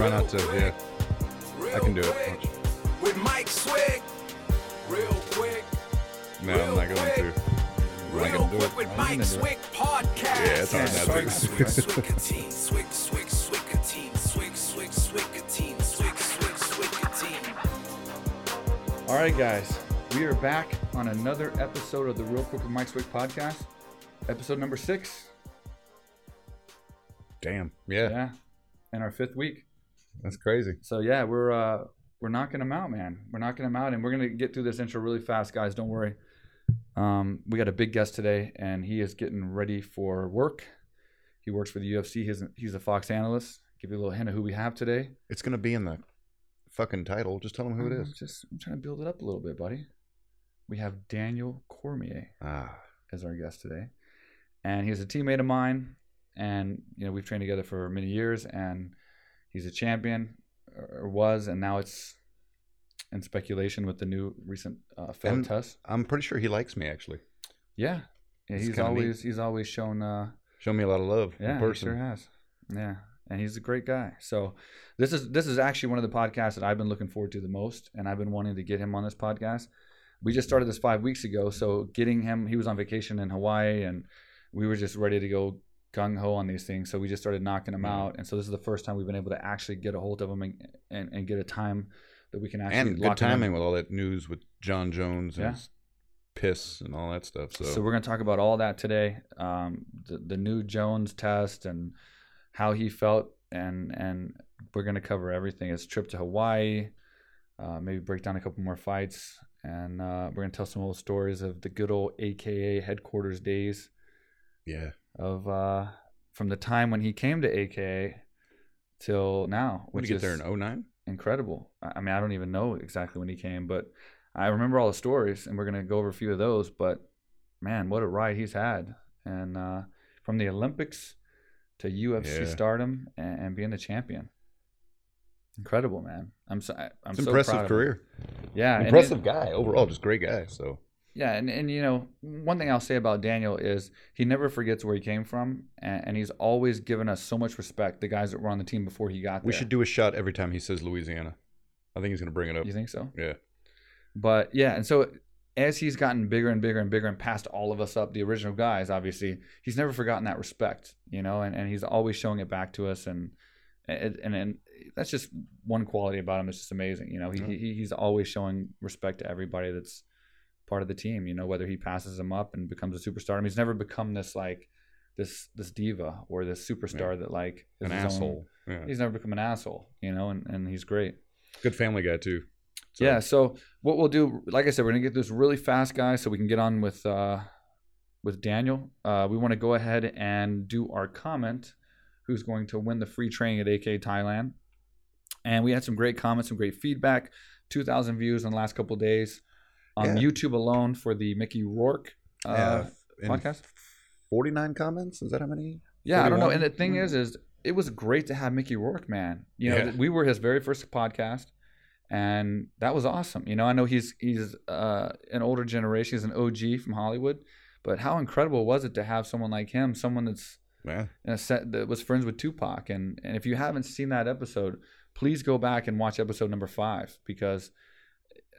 Try not to. Yeah, I can do it. Watch. With Mike Swick. Real quick. No, I'm not going to. I'm Real do quick it. with I'm Mike gonna do it. Swick podcast. Yeah, it's hard not to. Swig, swig, swig, swig, swig, swig, swig, swig, swig, swig, swig, swig, All right, guys, we are back on another episode of the Real Quick with Mike Swick podcast, episode number six. Damn. Yeah, Yeah, in our fifth week. That's crazy. So yeah, we're uh we're knocking them out, man. We're knocking them out, and we're gonna get through this intro really fast, guys. Don't worry. Um, we got a big guest today, and he is getting ready for work. He works for the UFC. He's he's a Fox analyst. Give you a little hint of who we have today. It's gonna be in the fucking title. Just tell them who it I'm is. Just I'm trying to build it up a little bit, buddy. We have Daniel Cormier. Ah, as our guest today. And he's a teammate of mine. And, you know, we've trained together for many years. And he's a champion, or was. And now it's in speculation with the new recent uh, failed test. I'm pretty sure he likes me actually. Yeah. Yeah, he's kinda neat. always he's always shown uh Show me a lot of love yeah, in he person. sure has. Yeah, and he's a great guy. So this is this is actually one of the podcasts that I've been looking forward to the most, and I've been wanting to get him on this podcast. We just started this five weeks ago, so getting him, he was on vacation in Hawaii, and we were just ready to go gung ho on these things. So we just started knocking them Yeah. out, and so this is the first time we've been able to actually get a hold of them and and, and get a time that we can actually and good lock him in. timing with all that news with Jon Jones and Yeah. his piss and all that stuff. So, So, we're going to talk about all that today. Um, the, the new Jones test and how he felt, and and we're going to cover everything. His trip to Hawaii, uh, maybe break down a couple more fights, and uh, we're going to tell some old stories of the good old AKA headquarters days yeah, of uh, from the time when he came to AKA till now, when which you get there in 09? incredible. I mean, I don't even know exactly when he came, but I remember all the stories, and we're gonna go over a few of those. But man, what a ride he's had, and uh, from the Olympics to UFC Yeah. stardom and, and being the champion, incredible, man. I'm so I'm It's so impressive proud of him. career. Yeah, and it- impressive guy overall, just great guy. So yeah, and, and you know, one thing I'll say about Daniel is he never forgets where he came from, and, and he's always given us so much respect. The guys that were on the team before he got there. we should do a shot every time he says Louisiana. I think he's gonna bring it up. You think so? Yeah, But yeah, and so as he's gotten bigger and bigger and bigger and passed all of us up, the original guys, obviously, he's never forgotten that respect, you know, and, and he's always showing it back to us. And, and, and, and that's just one quality about him. It's just amazing. You know, he, Yeah. he, he's always showing respect to everybody that's part of the team, you know, whether he passes them up and becomes a superstar. I mean, he's never become this like, this, this diva or this superstar that like is an his own- asshole. Yeah, he's never become an asshole, you know, and, and he's great. good family guy too. So, Yeah. So what we'll do, like I said, we're gonna get this really fast, guys, so we can get on with uh, with Daniel. Uh, we want to go ahead and do our comment. Who's going to win the free training at AK Thailand? And we had some great comments, some great feedback. Two thousand views in the last couple of days on Yeah. YouTube alone for the Mickey Rourke uh, yeah. Podcast. Forty-nine comments. Is that how many? Yeah, I don't know. And the thing Mm. is, is it was great to have Mickey Rourke, man. You know, Yeah. we were his very first podcast, and that was awesome. You know, I know he's he's uh, an older generation, he's an OG from Hollywood, but how incredible was it to have someone like him, someone that's Yeah, in a set that was friends with Tupac, and and if you haven't seen that episode, please go back and watch episode number five because,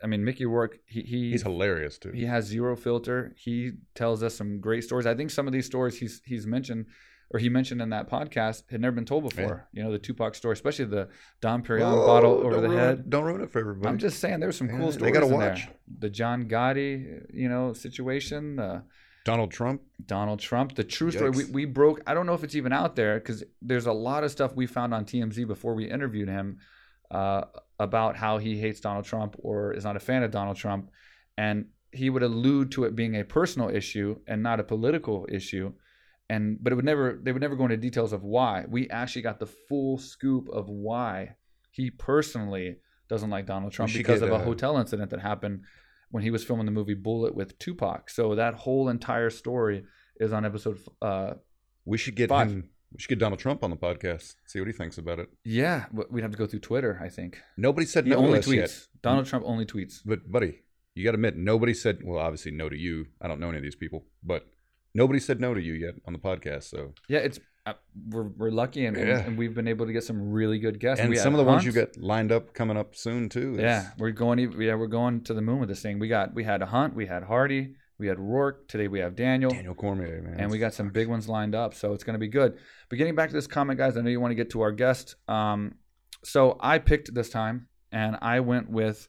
I mean, Mickey Rourke, he he he's hilarious too. he has zero filter. He tells us some great stories. I think some of these stories he's he's mentioned or he mentioned in that podcast had never been told before. You know, the Tupac story, especially the Dom Perignon Whoa, bottle over the ruin head. Don't ruin it for everybody. I'm just saying, there's some Yeah, cool stories. they gotta in watch. there. The John Gotti, you know, situation. The Donald Trump. Donald Trump, the true story. We, we broke. I don't know if it's even out there because there's a lot of stuff we found on TMZ before we interviewed him uh, about how he hates Donald Trump or is not a fan of Donald Trump, and he would allude to it being a personal issue and not a political issue. And but it would never they would never go into details of why. We actually got the full scoop of why he personally doesn't like Donald Trump because of a hotel incident that happened when he was filming the movie Bullet with Tupac. So that whole entire story is on episode. Uh, We should get Five. him. We should get Donald Trump on the podcast. See what he thinks about it. yeah, but we'd have to go through Twitter. I think Nobody said he no only tweets. yet. Donald Trump only tweets. But buddy, you got to admit, nobody said. Well, obviously, no to you. I don't know any of these people, but nobody said no to you yet on the podcast. So Yeah, it's uh, we're, we're lucky and, and- Yeah. and we've been able to get some really good guests. and We some of the ones you Hunt. got lined up coming up soon too. It's- Yeah, we're going. Yeah, we're going to the moon with this thing. We got we had a Hunt, we had Hardy, we had Rourke. Today we have Daniel, Daniel Cormier, man. and we got some big ones lined up. So it's going to be good. But getting back to this comment, guys, I know you want to get to our guest. Um, so I picked this time, and I went with.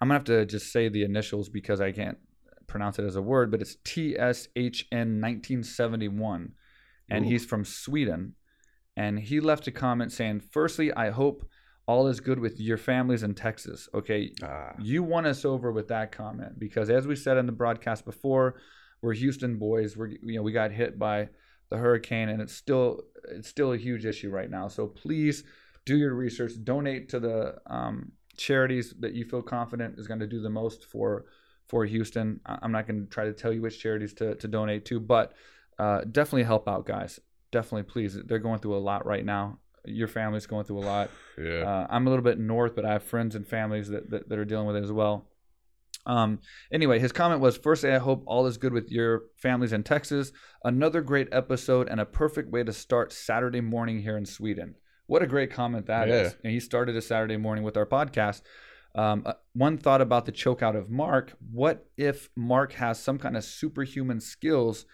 I'm gonna have to just say the initials because I can't pronounce it as a word, but it's TSHN 1971, and Ooh. he's from Sweden, and he left a comment saying, "Firstly, I hope." All is good with your families in Texas. Okay, Ah, you won us over with that comment because as we said in the broadcast before we're houston boys. We're you know we got hit by the hurricane and it's still it's still a huge issue right now. So please do your research. Donate to the um, charities that you feel confident is going to do the most for for houston. I'm not going to try to tell you which charities to, to donate to but uh, definitely help out guys. Definitely please. They're going through a lot right now your family's going through a lot yeah. uh, I'm a little bit north, but I have friends and families that, that, that are dealing with it as well. Um, anyway, his comment was Firstly, I hope all is good with your families in Texas. Another great episode and a perfect way to start Saturday morning here in Sweden. What a great comment that is! Yeah. And he started a Saturday morning with our podcast. Um, uh, one thought about the choke out of Mark. What if Mark has some kind of superhuman skills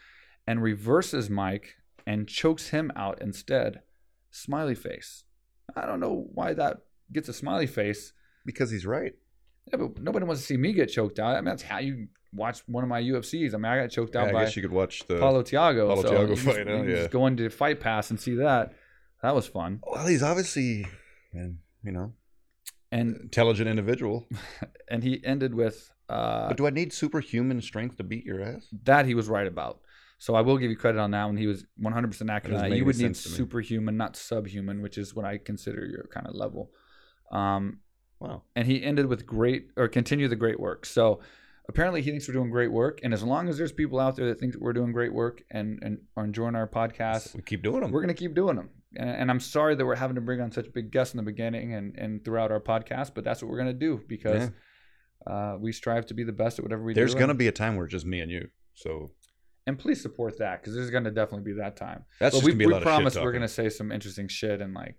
and reverses Mike and chokes him out instead? Smiley face. I don't know why that gets a smiley face. because he's right. Yeah, but nobody wants to see me get choked out. I mean, that's how you watch one of my UFCs. I mean, I got choked Yeah, out I by I guess you could watch the. Paulo Thiago. Paulo so just- fight, huh? can Yeah. Just go into Fight Pass and see that. That was fun. Well, he's obviously, man, you know, And intelligent individual. and he ended with uh, but do I need superhuman strength to beat your ass? that he was right about. So I will give you credit on that one. He was 100% accurate. doesn't on that. make You would need sense to me. superhuman, not subhuman, which is what I consider your kind of level. Um, Wow. and he ended with great or continue the great work. So apparently he thinks we're doing great work. And as long as there's people out there that think that we're doing great work and, and are enjoying our podcast, We keep doing them. we're going to keep doing them. And, and I'm sorry that we're having to bring on such big guests in the beginning and, and throughout our podcast, but that's what we're going to do because uh, we strive to be the best at whatever we There's do. There's going to be a time where it's just me and you. So and please support that because there's going to definitely be that time. that's but we, going be a we promise we're going to say some interesting shit and like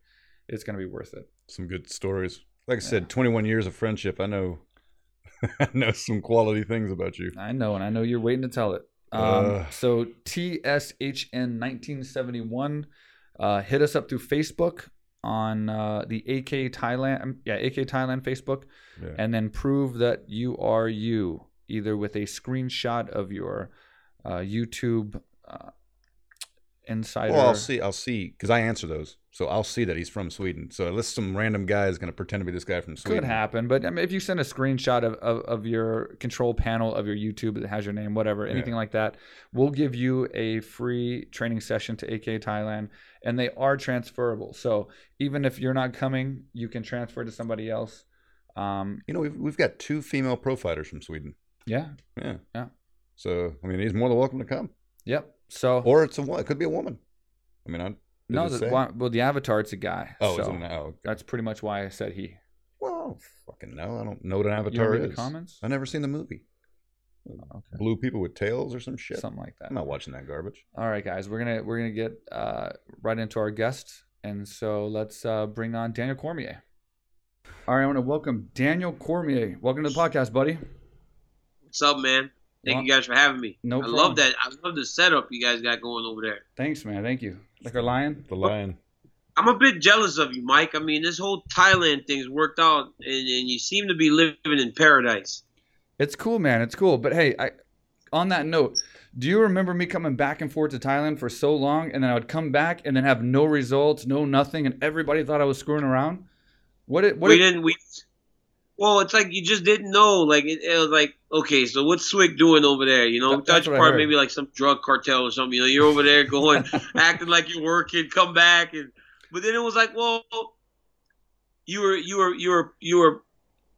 it's going to be worth it. Some good stories. Like I said, 21 years of friendship. I know. I know some quality things about you. I know, and I know you're waiting to tell it. Um, Uh. so TSHN 1971, uh, hit us up through Facebook on uh, the AK Thailand, um, yeah, AK Thailand Facebook, Yeah. and then prove that you are you, either with a screenshot of your uh, YouTube uh, insider. Well, I'll see. I'll see because I answer those, so I'll see that he's from Sweden. So unless some random guy is going to pretend to be this guy from Sweden, Could happen, but I mean, if you send a screenshot of, of, of your control panel of your YouTube that has your name, whatever, anything like that, we'll give you a free training session to AK Thailand, and they are transferable. So even if you're not coming, you can transfer to somebody else. Um, You know, we've we've got two female pro fighters from Sweden. yeah, Yeah. Yeah. So I mean, he's more than welcome to come, yep. So or it's a it could be a woman. I mean, I no, does it the, why- well, the avatar it's a guy. oh, so it's a no. that's pretty much why I said he. Well, fucking no. I don't know what an avatar don't is. the comments? I never seen the movie. Okay, Blue people with tails or some shit. something like that. I'm not watching that garbage. All right, guys, we're gonna we're gonna get uh, right into our guest, and so let's uh, bring on Daniel Cormier. All right, I want to welcome Daniel Cormier. Welcome to the podcast, buddy. What's up, man? Thank Well, you guys for having me. no I problem. love that. I love the setup you guys got going over there. Thanks, man. Thank you. Like our lion. The lion. I'm a bit jealous of you, Mike. I mean, this whole Thailand thing's worked out, and, and you seem to be living in paradise. It's cool, man. It's cool. But hey, I on that note, do you remember me coming back and forth to Thailand for so long, and then I would come back and then have no results, no nothing, and everybody thought I was screwing around? What? It, what? we it- didn't. We. Well, it's like you just didn't know. Like it, it was like, okay, so what's Swick doing over there? You know, That- we that's thought you what I part maybe like some drug cartel or something. You know, you're over there going, acting like you're working, come back, and but then it was like, well, you were, you were, you were, you were.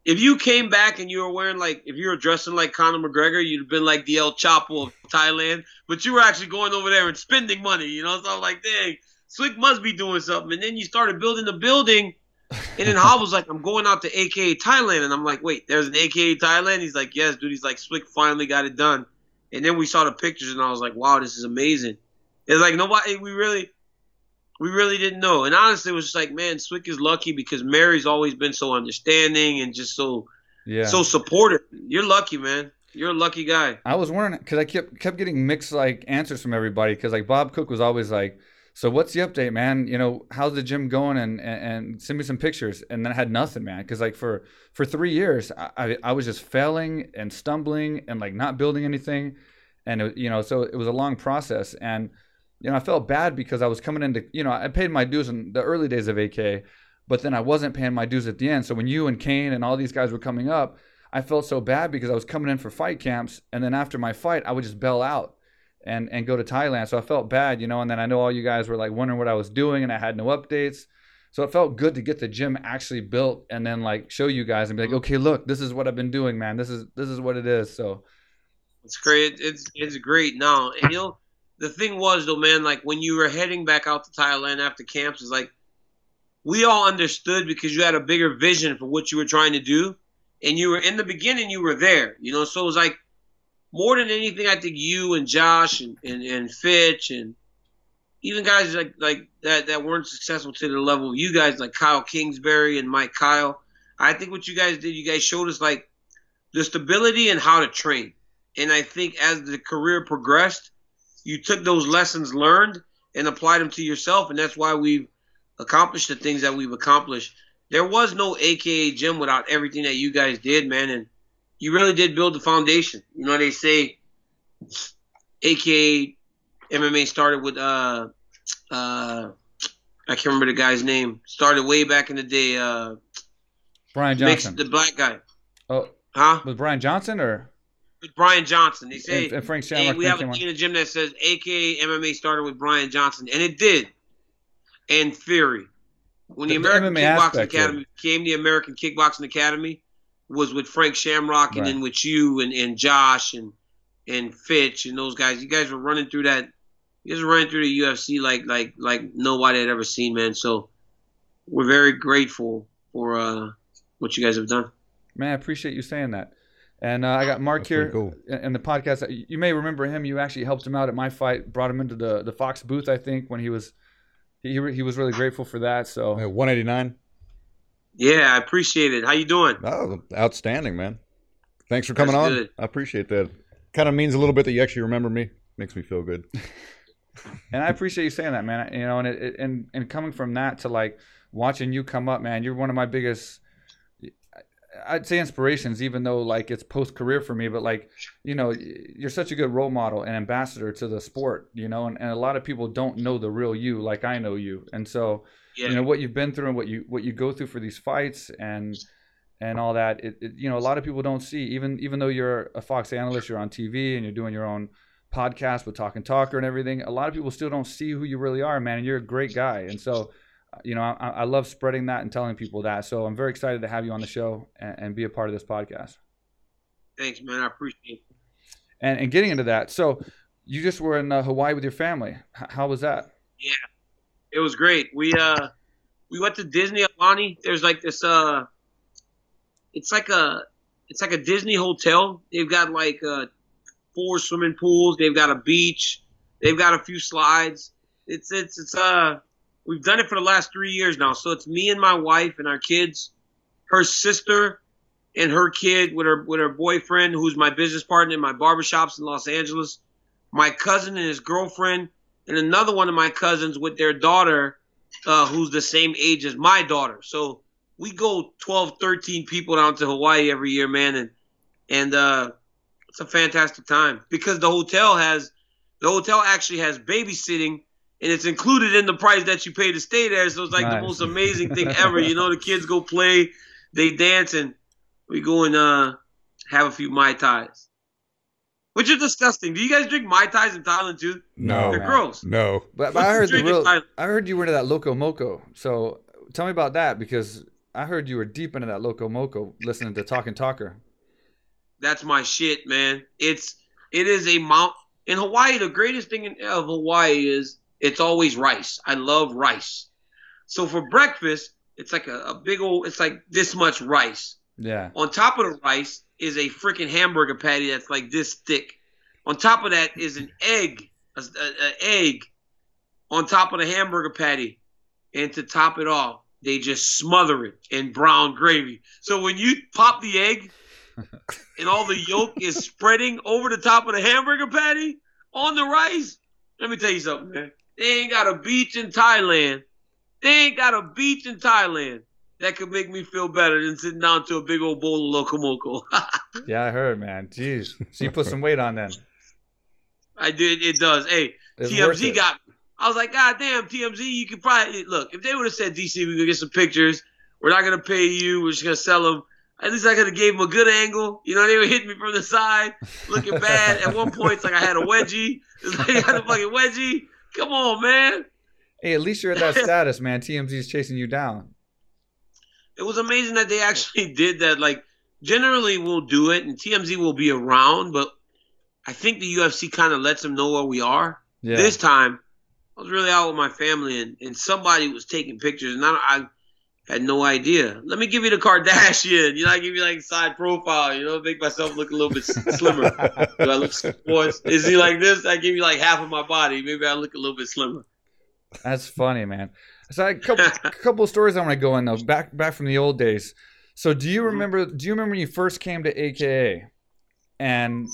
If you came back and you were wearing like, if you were dressing like Conor McGregor, you'd have been like the El Chapo of Thailand. But you were actually going over there and spending money. You know, so I'm like, dang, Swick must be doing something. And then you started building the building. And then Hob was like, I'm going out to AKA Thailand. And I'm like, wait, there's an AKA Thailand? He's like, yes, dude. He's like, Swick finally got it done. And then we saw the pictures and I was like, wow, this is amazing. It's like, nobody, we really, We really didn't know. And honestly, it was just like, man, Swick is lucky because Mary's always been so understanding and just so Yeah. so supportive. You're lucky, man. You're a lucky guy. I was wondering because I kept kept getting mixed like answers from everybody because like Bob Cook was always like, "So what's the update, man? You know, how's the gym going? And and, and send me some pictures." And then I had nothing, man, because like for for three years I, I I was just failing and stumbling and like not building anything, and it, you know so it was a long process and you know I felt bad because I was coming into you know I paid my dues in the early days of AK, but then I wasn't paying my dues at the end. So when you and Kane and all these guys were coming up. I felt so bad because I was coming in for fight camps, and then after my fight, I would just bail out and and go to Thailand. So I felt bad, you know. And then I know all you guys were like wondering what I was doing, and I had no updates. So it felt good to get the gym actually built, and then like show you guys and be like, mm-hmm. okay, look, this is what I've been doing, man. This is this is what it is. So It's great. It's it's great now. And you know, the thing was though, man, like when you were heading back out to Thailand after camps, is like we all understood because you had a bigger vision for what you were trying to do, and you were in the beginning, you were there, you know. So it was like more than anything, I think you and Josh and and, and Fitch and even guys like like that that weren't successful to the level of you guys, like Kyle Kingsbury and Mike Kyle. I think what you guys did, you guys showed us like the stability and how to train. And I think as the career progressed, you took those lessons learned and applied them to yourself, and that's why we've accomplished the things that we've accomplished. There was no AKA gym without everything that you guys did, man, and you really did build the foundation. You know, they say AKA MMA started with uh uh I can't remember the guy's name. Started way back in the day. Uh, Brian Johnson. the black guy, Oh, huh? was Brian Johnson or With Brian Johnson. They say and, and Frank Hey, Shamrock? we have a thing in the gym that says AKA MMA started with Brian Johnson, and it did. And Fury. When the, The- the American MMA Kickboxing. Academy became the American Kickboxing Academy, was with Frank Shamrock and Right. then with you and, and Josh and and Fitch and those guys. You guys were running through that. You guys were running through the UFC like like like nobody had ever seen, man. So we're very grateful for uh, what you guys have done. Man, I appreciate you saying that. And uh, I got Mark That's here cool. in in the podcast. You may remember him. You actually helped him out at my fight, brought him into the, the Fox booth, I think, when he was he, he was really grateful for that. So Yeah, 189. Yeah, I appreciate it. How you doing? Oh, outstanding, man. Thanks for coming That's on. good. I appreciate that. Kind of means a little bit that you actually remember me. Makes me feel good. and I appreciate you saying that, man. You know, and it, it- and and coming from that to like watching you come up, man. You're one of my biggest. I'd say inspirations, even though like it's post career for me, but like you know, you're such a good role model and ambassador to the sport, you know, and, and a lot of people don't know the real you like I know you, and so Yeah. you know what you've been through and what you what you go through for these fights and and all that. It, it you know a lot of people don't see even even though you're a Fox analyst, you're on TV and you're doing your own podcast with Talking Talker and everything. A lot of people still don't see who you really are, man. And you're a great guy, and so. You know, I, I love spreading that and telling people that. So I'm very excited to have you on the show and, and be a part of this podcast. Thanks, man. I appreciate it. And, and getting into that, so you just were in uh, Hawaii with your family. H- how was that? It was great. We uh we went to Disney Aulani. There's like this uh it's like a it's like a Disney hotel. They've got like uh four swimming pools, they've got a beach, they've got a few slides. It's it's it's uh we've done it for the last 3 years now. So it's me and my wife and our kids, her sister and her kid with her with her boyfriend who's my business partner in my barbershops in Los Angeles, my cousin and his girlfriend and another one of my cousins with their daughter, uh, who's the same age as my daughter. So we go 12, 13 people down to Hawaii every year, man, and and uh, it's a fantastic time because the hotel has the hotel actually has babysitting and it's included in the price that you pay to stay there. So it's like the most amazing thing ever. You know, the kids go play, they dance, and we go and uh, have a few mai tais. Which is disgusting. Do you guys drink mai tais in Thailand too? No, They're gross. no. But, but I heard the real. I heard you were into that Loco Moco. So tell me about that because I heard you were deep into that Loco Moco, listening to Talking Talker. That's my shit, man. It's it is a mount in Hawaii. The greatest thing in, of Hawaii is it's always rice. I love rice. So for breakfast, it's like a, a big old. It's like this much rice. Yeah. On top of the rice is a freaking hamburger patty that's like this thick. On top of that is an egg, a, a- a egg. on top of the hamburger patty, and to top it off, they just smother it in brown gravy. So when you pop the egg, and all the yolk is spreading over the top of the hamburger patty on the rice. Let me tell you something, man. They ain't got a beach in Thailand. They ain't got a beach in Thailand that could make me feel better than sitting down to a big old bowl of locomoco. Yeah, I heard, man. Jeez. So you put some weight on then. I did. It does. Hey, It's TMZ got. I was like, God damn, TMZ, you could probably look. If they would have said DC, we could get some pictures. We're not gonna pay you. We're just gonna sell them. At least I could have gave them a good angle. You know, they were hitting me from the side, looking bad. At one point, it's like I had a wedgie. It's like I had a fucking wedgie. Come on, man. Hey, at least you're at that status, man. TMZ is chasing you down. It was amazing that they actually did that. Like, generally we'll do it, and TMZ will be around, but I think the UFC kind of lets them know where we are. Yeah. This time, I was really out with my family, and, and somebody was taking pictures, and I, I had no idea. Let me give you the Kardashian. You know, I give you like side profile. You know, make myself look a little bit slimmer. Do I look sports? Is he like this? I give you like half of my body. Maybe I look a little bit slimmer. That's funny, man. So a couple couple of stories I want to go in though. Back back from the old days. So do Mm-hmm. you remember? Do you remember when you first came to AKA, and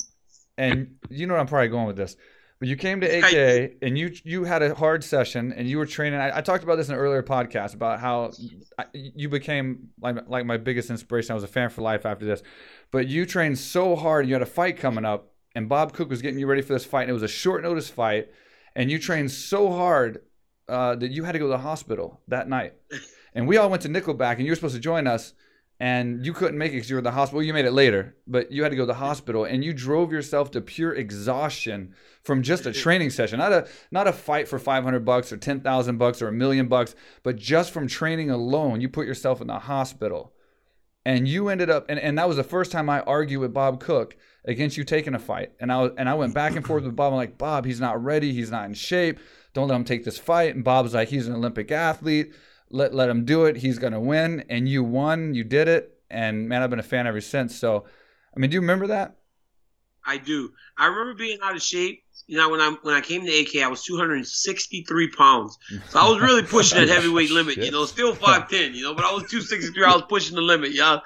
and you know what I'm probably going with this, but you came to AKA and you you had a hard session and you were training. I, I talked about this in an earlier podcast about how I, you became like like my biggest inspiration. I was a fan for life after this, but you trained so hard. You had a fight coming up, and Bob Cook was getting you ready for this fight, and it was a short notice fight, and you trained so hard uh, that you had to go to the hospital that night. And we all went to Nickelback, and you were supposed to join us, and you couldn't make it because you were at the hospital. You made it later, but you had to go to the hospital, and you drove yourself to pure exhaustion from just a training session, not a not a fight for five hundred bucks or ten thousand bucks or a million bucks, but just from training alone, you put yourself in the hospital. And you ended up, and, and that was the first time I argued with Bob Cook against you taking a fight. And I was, and I went back and forth with Bob. I'm like, Bob, he's not ready. He's not in shape. Don't let him take this fight. And Bob's like, he's an Olympic athlete. Let let him do it. He's gonna win. And you won. You did it. And man, I've been a fan ever since. So, I mean, do you remember that? I do. I remember being out of shape. You know, when I when I came to AK, I was 263 pounds. So I was really pushing that heavyweight limit. You know, still 5'10. You know, but I was 263. I was pushing the limit. Yeah,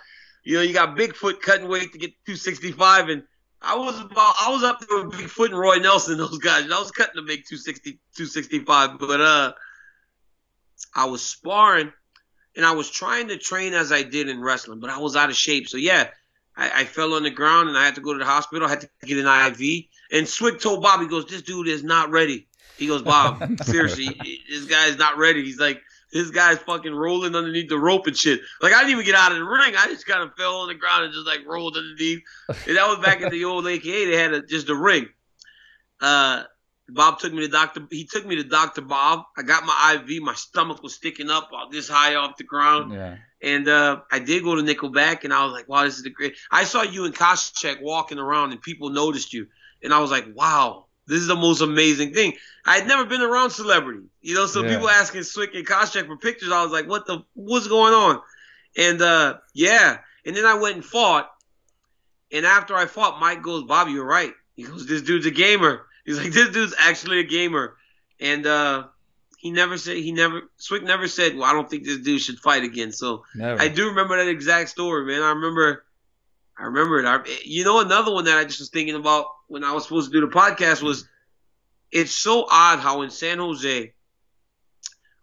you know, you got Bigfoot cutting weight to get 265, and I was about I was up there with Bigfoot and Roy Nelson, those guys. And I was cutting to make 260, 265, but uh, I was sparring, and I was trying to train as I did in wrestling, but I was out of shape. So yeah. I, I fell on the ground and I had to go to the hospital. I had to get an IV. And Swick told Bob, he goes, "This dude is not ready." He goes, "Bob, seriously, this guy's not ready." He's like, "This guy's fucking rolling underneath the rope and shit." Like I didn't even get out of the ring. I just kind of fell on the ground and just like rolled underneath. And that was back in the old AKA. They had a, just a ring. Uh, Bob took me to Doctor. He took me to Doctor Bob. I got my IV. My stomach was sticking up this high off the ground. Yeah. And uh, I did go to Nickelback, and I was like, "Wow, this is the great." I saw you and Koscheck walking around, and people noticed you, and I was like, "Wow, this is the most amazing thing." I had never been around celebrity, you know. So Yeah. people asking Swick and Koscheck for pictures, I was like, "What the? What's going on?" And uh, yeah, and then I went and fought, and after I fought, Mike goes, "Bob, you're right." He goes, "This dude's a gamer." He's like, "This dude's actually a gamer," and uh, he never said he never Swick never said, "Well, I don't think this dude should fight again." So. Never. I do remember that exact story, man. I remember, I remember it. I, you know, another one that I just was thinking about when I was supposed to do the podcast was, it's so odd how in San Jose,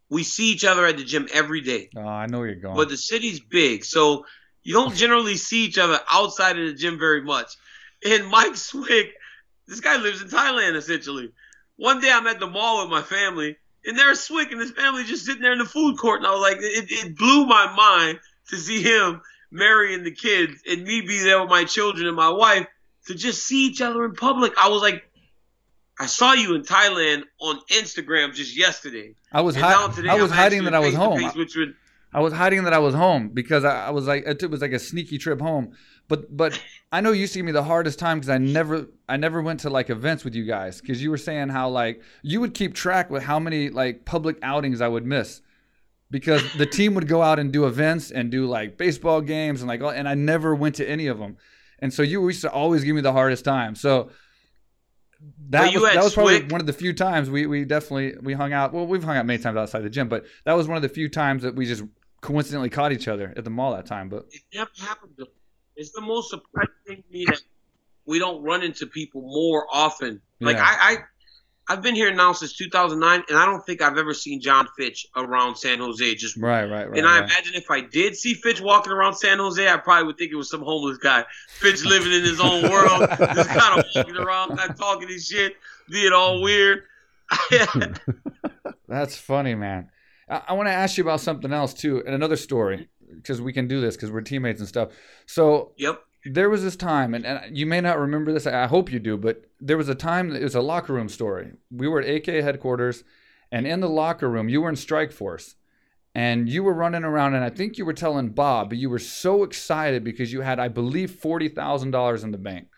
we see each other at the gym every day, Oh, I know you're going. but the city's big, so you don't generally see each other outside of the gym very much. And Mike Swick, this guy lives in Thailand essentially. One day I'm at the mall with my family, and there's Swick and his family just sitting there in the food court, and I was like, it, it blew my mind to see him marrying the kids and me be there with my children and my wife to just see each other in public. I was like, I saw you in Thailand on Instagram just yesterday. I was And hi- today I was I'm hiding that I was home. which would- I was hiding that I was home because I, I was like it was like a sneaky trip home. But but I know you used to give me the hardest time because I never I never went to like events with you guys because you were saying how like you would keep track with how many like public outings I would miss because the team would go out and do events and do like baseball games and like and I never went to any of them. And so you used to always give me the hardest time. So that was, that was probably one of the few times we we definitely we hung out. Well, we've hung out many times outside the gym, but that was one of the few times that we just coincidentally caught each other at the mall that time. But It never happened. To, it's the most surprising thing to me that we don't run into people more often. Like Yeah. I, I, I've been here now since 2009, and I don't think I've ever seen Jon Fitch around San Jose. Just right, right, right. and I right. imagine if I did see Fitch walking around San Jose, I probably would think it was some homeless guy. Fitch living in his own world, just kind of walking around, not talking his shit, being all weird. That's funny, man. I, I want to ask you about something else too, and another story because we can do this because we're teammates and stuff. So yep. There was this time, and, and you may not remember this. I hope you do, but there was a time. It was a locker room story. We were at AK headquarters, and in the locker room, you were in Strikeforce, and you were running around, and I think you were telling Bob, but you were so excited because you had, I believe, forty thousand dollars in the bank.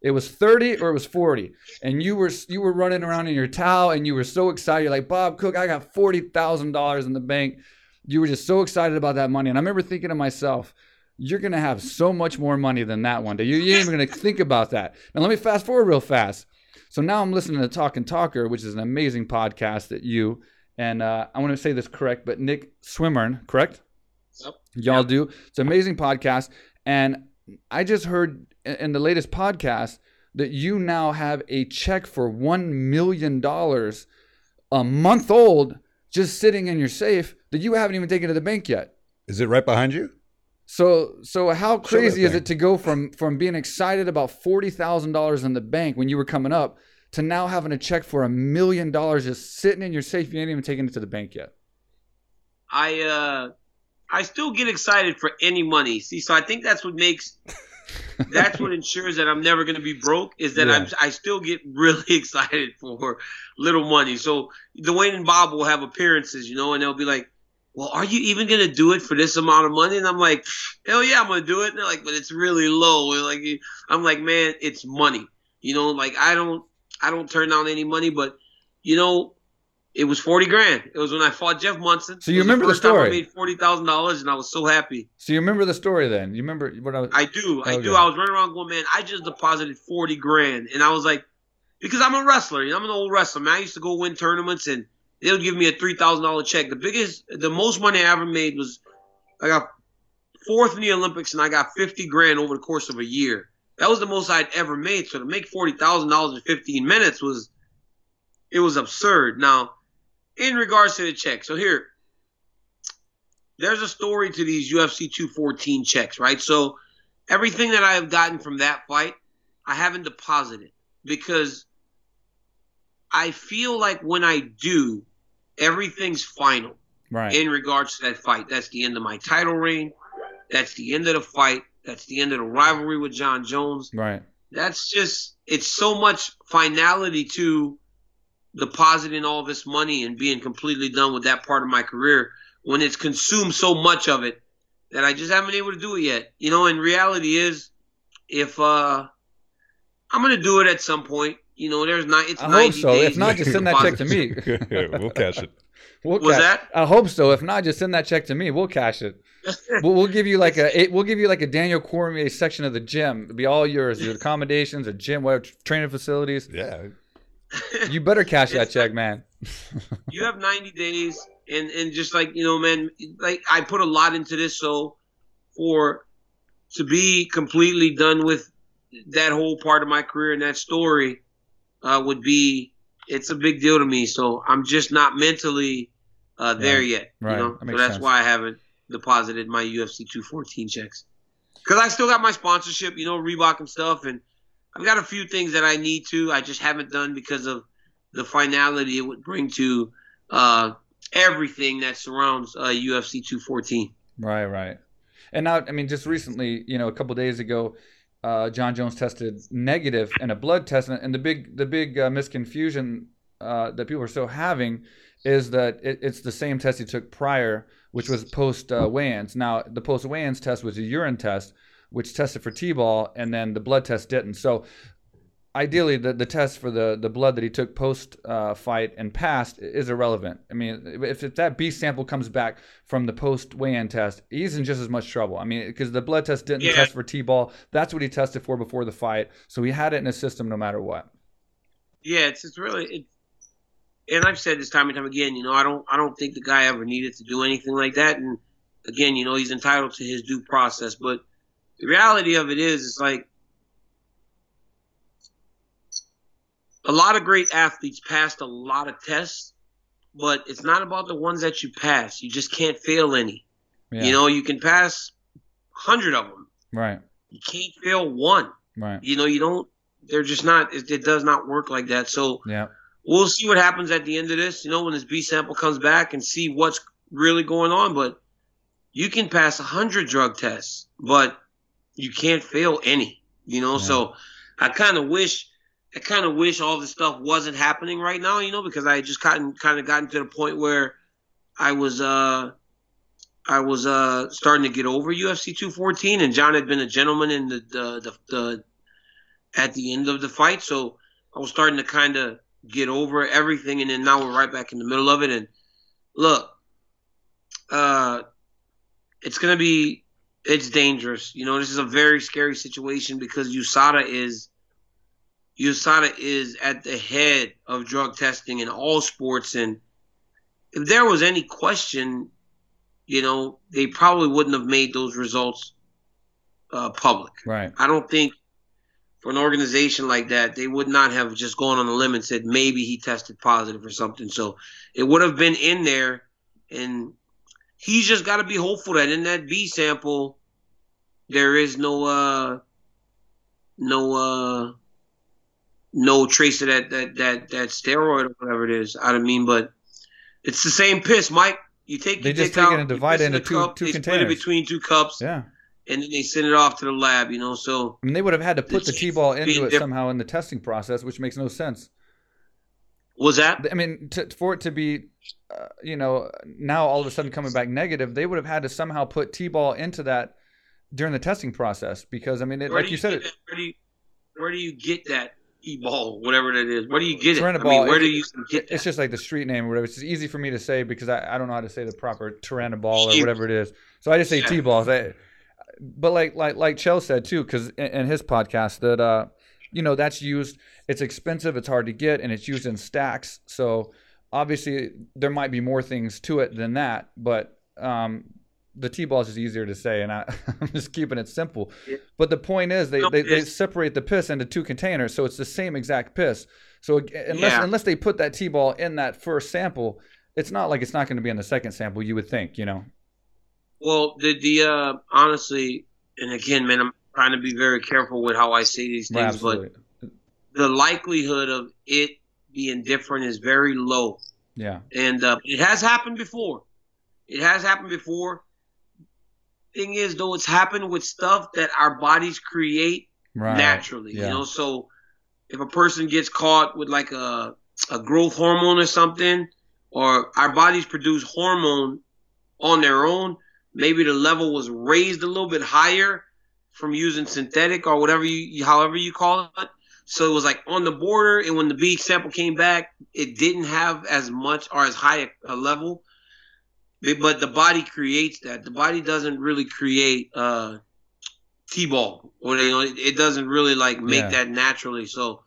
It was thirty or it was forty, and you were you were running around in your towel, and you were so excited. You're like, Bob Cook, I got forty thousand dollars in the bank. You were just so excited about that money, and I remember thinking to myself you're gonna have so much more money than that one day. You, you ain't even gonna think about that. Now let me fast forward real fast. So now I'm listening to Talk and Talker, which is an amazing podcast that you and uh, I want to say this correct, but Nick Swimmern, correct? Yep. Y'all do. It's an amazing podcast, and I just heard in- in the latest podcast that you now have a check for one million dollars a month old just sitting in your safe that you haven't even taken to the bank yet. Is it right behind you? So so how crazy is thing. it to go from from being excited about forty thousand dollars in the bank when you were coming up to now having a check for a million dollars just sitting in your safe? You ain't even taking it to the bank yet. I uh I still get excited for any money. See, so I think that's what makes that's what ensures that I'm never going to be broke is that Yeah. I'm I still get really excited for little money. So Dwayne and Bob will have appearances, you know, and they'll be like, "Well, are you even going to do it for this amount of money?" And I'm like, "Hell yeah, I'm going to do it." And they're like, "But it's really low." And like I'm like, "Man, it's money." You know, like I don't I don't turn down any money, but you know, it was forty grand. It was when I fought Jeff Monson. So you remember the time story? I made forty thousand dollars, and I was so happy. So you remember the story then? You remember what I was? I do, I do. I was running around going, man, I just deposited forty grand, and I was like, because I'm a wrestler, you know, I'm an old wrestler. Man, I used to go win tournaments, and they'll give me a three thousand dollar check. The biggest, the most money I ever made was I got fourth in the Olympics, and I got fifty grand over the course of a year. That was the most I'd ever made. So to make forty thousand dollars in fifteen minutes was, it was absurd. Now, in regards to the check, so here, there's a story to these UFC 214 checks, right? So everything that I have gotten from that fight, I haven't deposited because I feel like when I do, everything's final right. in regards to that fight. That's the end of my title reign. That's the end of the fight. That's the end of the rivalry with Jon Jones. right. That's just it's so much finality to depositing all this money and being completely done with that part of my career when it's consumed so much of it that I just haven't been able to do it yet. You know, and reality is if uh I'm gonna do it at some point. You know, there's not it's I hope so. days If not, just send that check to me. we'll cash it. We'll Was ca- that? I hope so. If not, just send that check to me. We'll cash it. we'll, we'll give you like a we'll give you like a Daniel Cormier section of the gym. It'll be all yours. Your accommodations, a gym, whatever training facilities. Yeah. You better cash that check, man. you have 90 days and and just like you know man like i put a lot into this so for to be completely done with that whole part of my career and that story uh, would be it's a big deal to me so i'm just not mentally uh, there yet right. you know That so that's sense. why i haven't deposited my ufc 214 checks because i still got my sponsorship you know reebok and stuff and i've got a few things that i need to i just haven't done because of the finality it would bring to uh, everything that surrounds uh, UFC 214. Right, right. And now, I mean, just recently, you know, a couple days ago, uh, Jon Jones tested negative in a blood test, and the big, the big uh, misconfusion uh, that people are still having is that it, it's the same test he took prior, which was post uh, weigh-ins. Now, the post weigh-ins test was a urine test, which tested for T-ball, and then the blood test didn't. So, ideally, the, the test for the, the blood that he took post uh, fight and passed is irrelevant. I mean, if, if that B sample comes back from the post weigh-in test, he's in just as much trouble. I mean, because the blood test didn't Yeah. test for T-ball. That's what he tested for before the fight, so he had it in his system no matter what. yeah, it's it's really it, and I've said this time and time again. You know, I don't I don't think the guy ever needed to do anything like that. And again, you know, he's entitled to his due process. But the reality of it is, it's like a lot of great athletes passed a lot of tests, but it's not about the ones that you pass. You just can't fail any. Yeah. You know, you can pass hundred of them. right, You can't fail one. right. You know, you don't. They're just not. It, it does not work like that. So Yeah, we'll see what happens at the end of this. You know, when this B sample comes back and see what's really going on. But you can pass a hundred drug tests, but you can't fail any. You know, Yeah. so I kind of wish. I kind of wish all this stuff wasn't happening right now, you know, because I just gotten kind of gotten to the point where I was uh I was uh starting to get over UFC 214, and Jon had been a gentleman in the the the, the at the end of the fight, so I was starting to kind of get over everything, and then now we're right back in the middle of it. And look, uh, it's gonna be it's dangerous. You know, this is a very scary situation because USADA is USADA is at the head of drug testing in all sports, and if there was any question, you know, they probably wouldn't have made those results uh, public. right. I don't think for an organization like that, they would not have just gone on a limb and said maybe he tested positive or something. So it would have been in there, and he's just got to be hopeful that in that B sample there is no uh no uh no trace of that that that that steroid or whatever it is. I don't mean, but it's the same piss, Mike. You take They you just take it and divide it into two- cup, two they split it between two cups Yeah. and then they send it off to the lab, you know. So I mean, they would have had to put the T-ball into it somehow in the testing process, which makes no sense. was that I mean, to, for it to be, uh, you know, now all of a sudden coming back negative, they would have had to somehow put T-ball into that during the testing process because I mean, it, like do you said, it, where do you where do you get that e ball, whatever that is? Where do you get it? I mean, where do you get that? it's just like the street name or whatever. It's just easy for me to say because I, I don't know how to say the proper Tyrannoball or whatever it is. So I just say Yeah. T-balls. I, but like like like Chael said too, because in, in his podcast that uh, you know that's used. It's expensive. It's hard to get, and it's used in stacks. So obviously there might be more things to it than that, but um, the T-ball is just easier to say, and I, I'm just keeping it simple. Yeah. But the point is, they, No, they, they separate the piss into two containers, so it's the same exact piss. So unless Yeah. unless they put that T-ball in that first sample, it's not like it's not going to be in the second sample. You would think, you know. Well, the the uh, honestly, and again, man, I'm trying to be very careful with how I say these Right, things, but the likelihood of it being different is very low. Yeah. and uh, it has happened before. It has happened before. Thing is, though, it's happened with stuff that our bodies create Right. naturally. Yeah. You know, so if a person gets caught with like a a growth hormone or something, or our bodies produce hormone on their own, maybe the level was raised a little bit higher from using synthetic or whatever you, however you call it. So it was like on the border, and when the B sample came back, it didn't have as much or as high a, a level. But the body creates that. The body doesn't really create uh, T-ball, or you know, it, it doesn't really like make Yeah. that naturally. So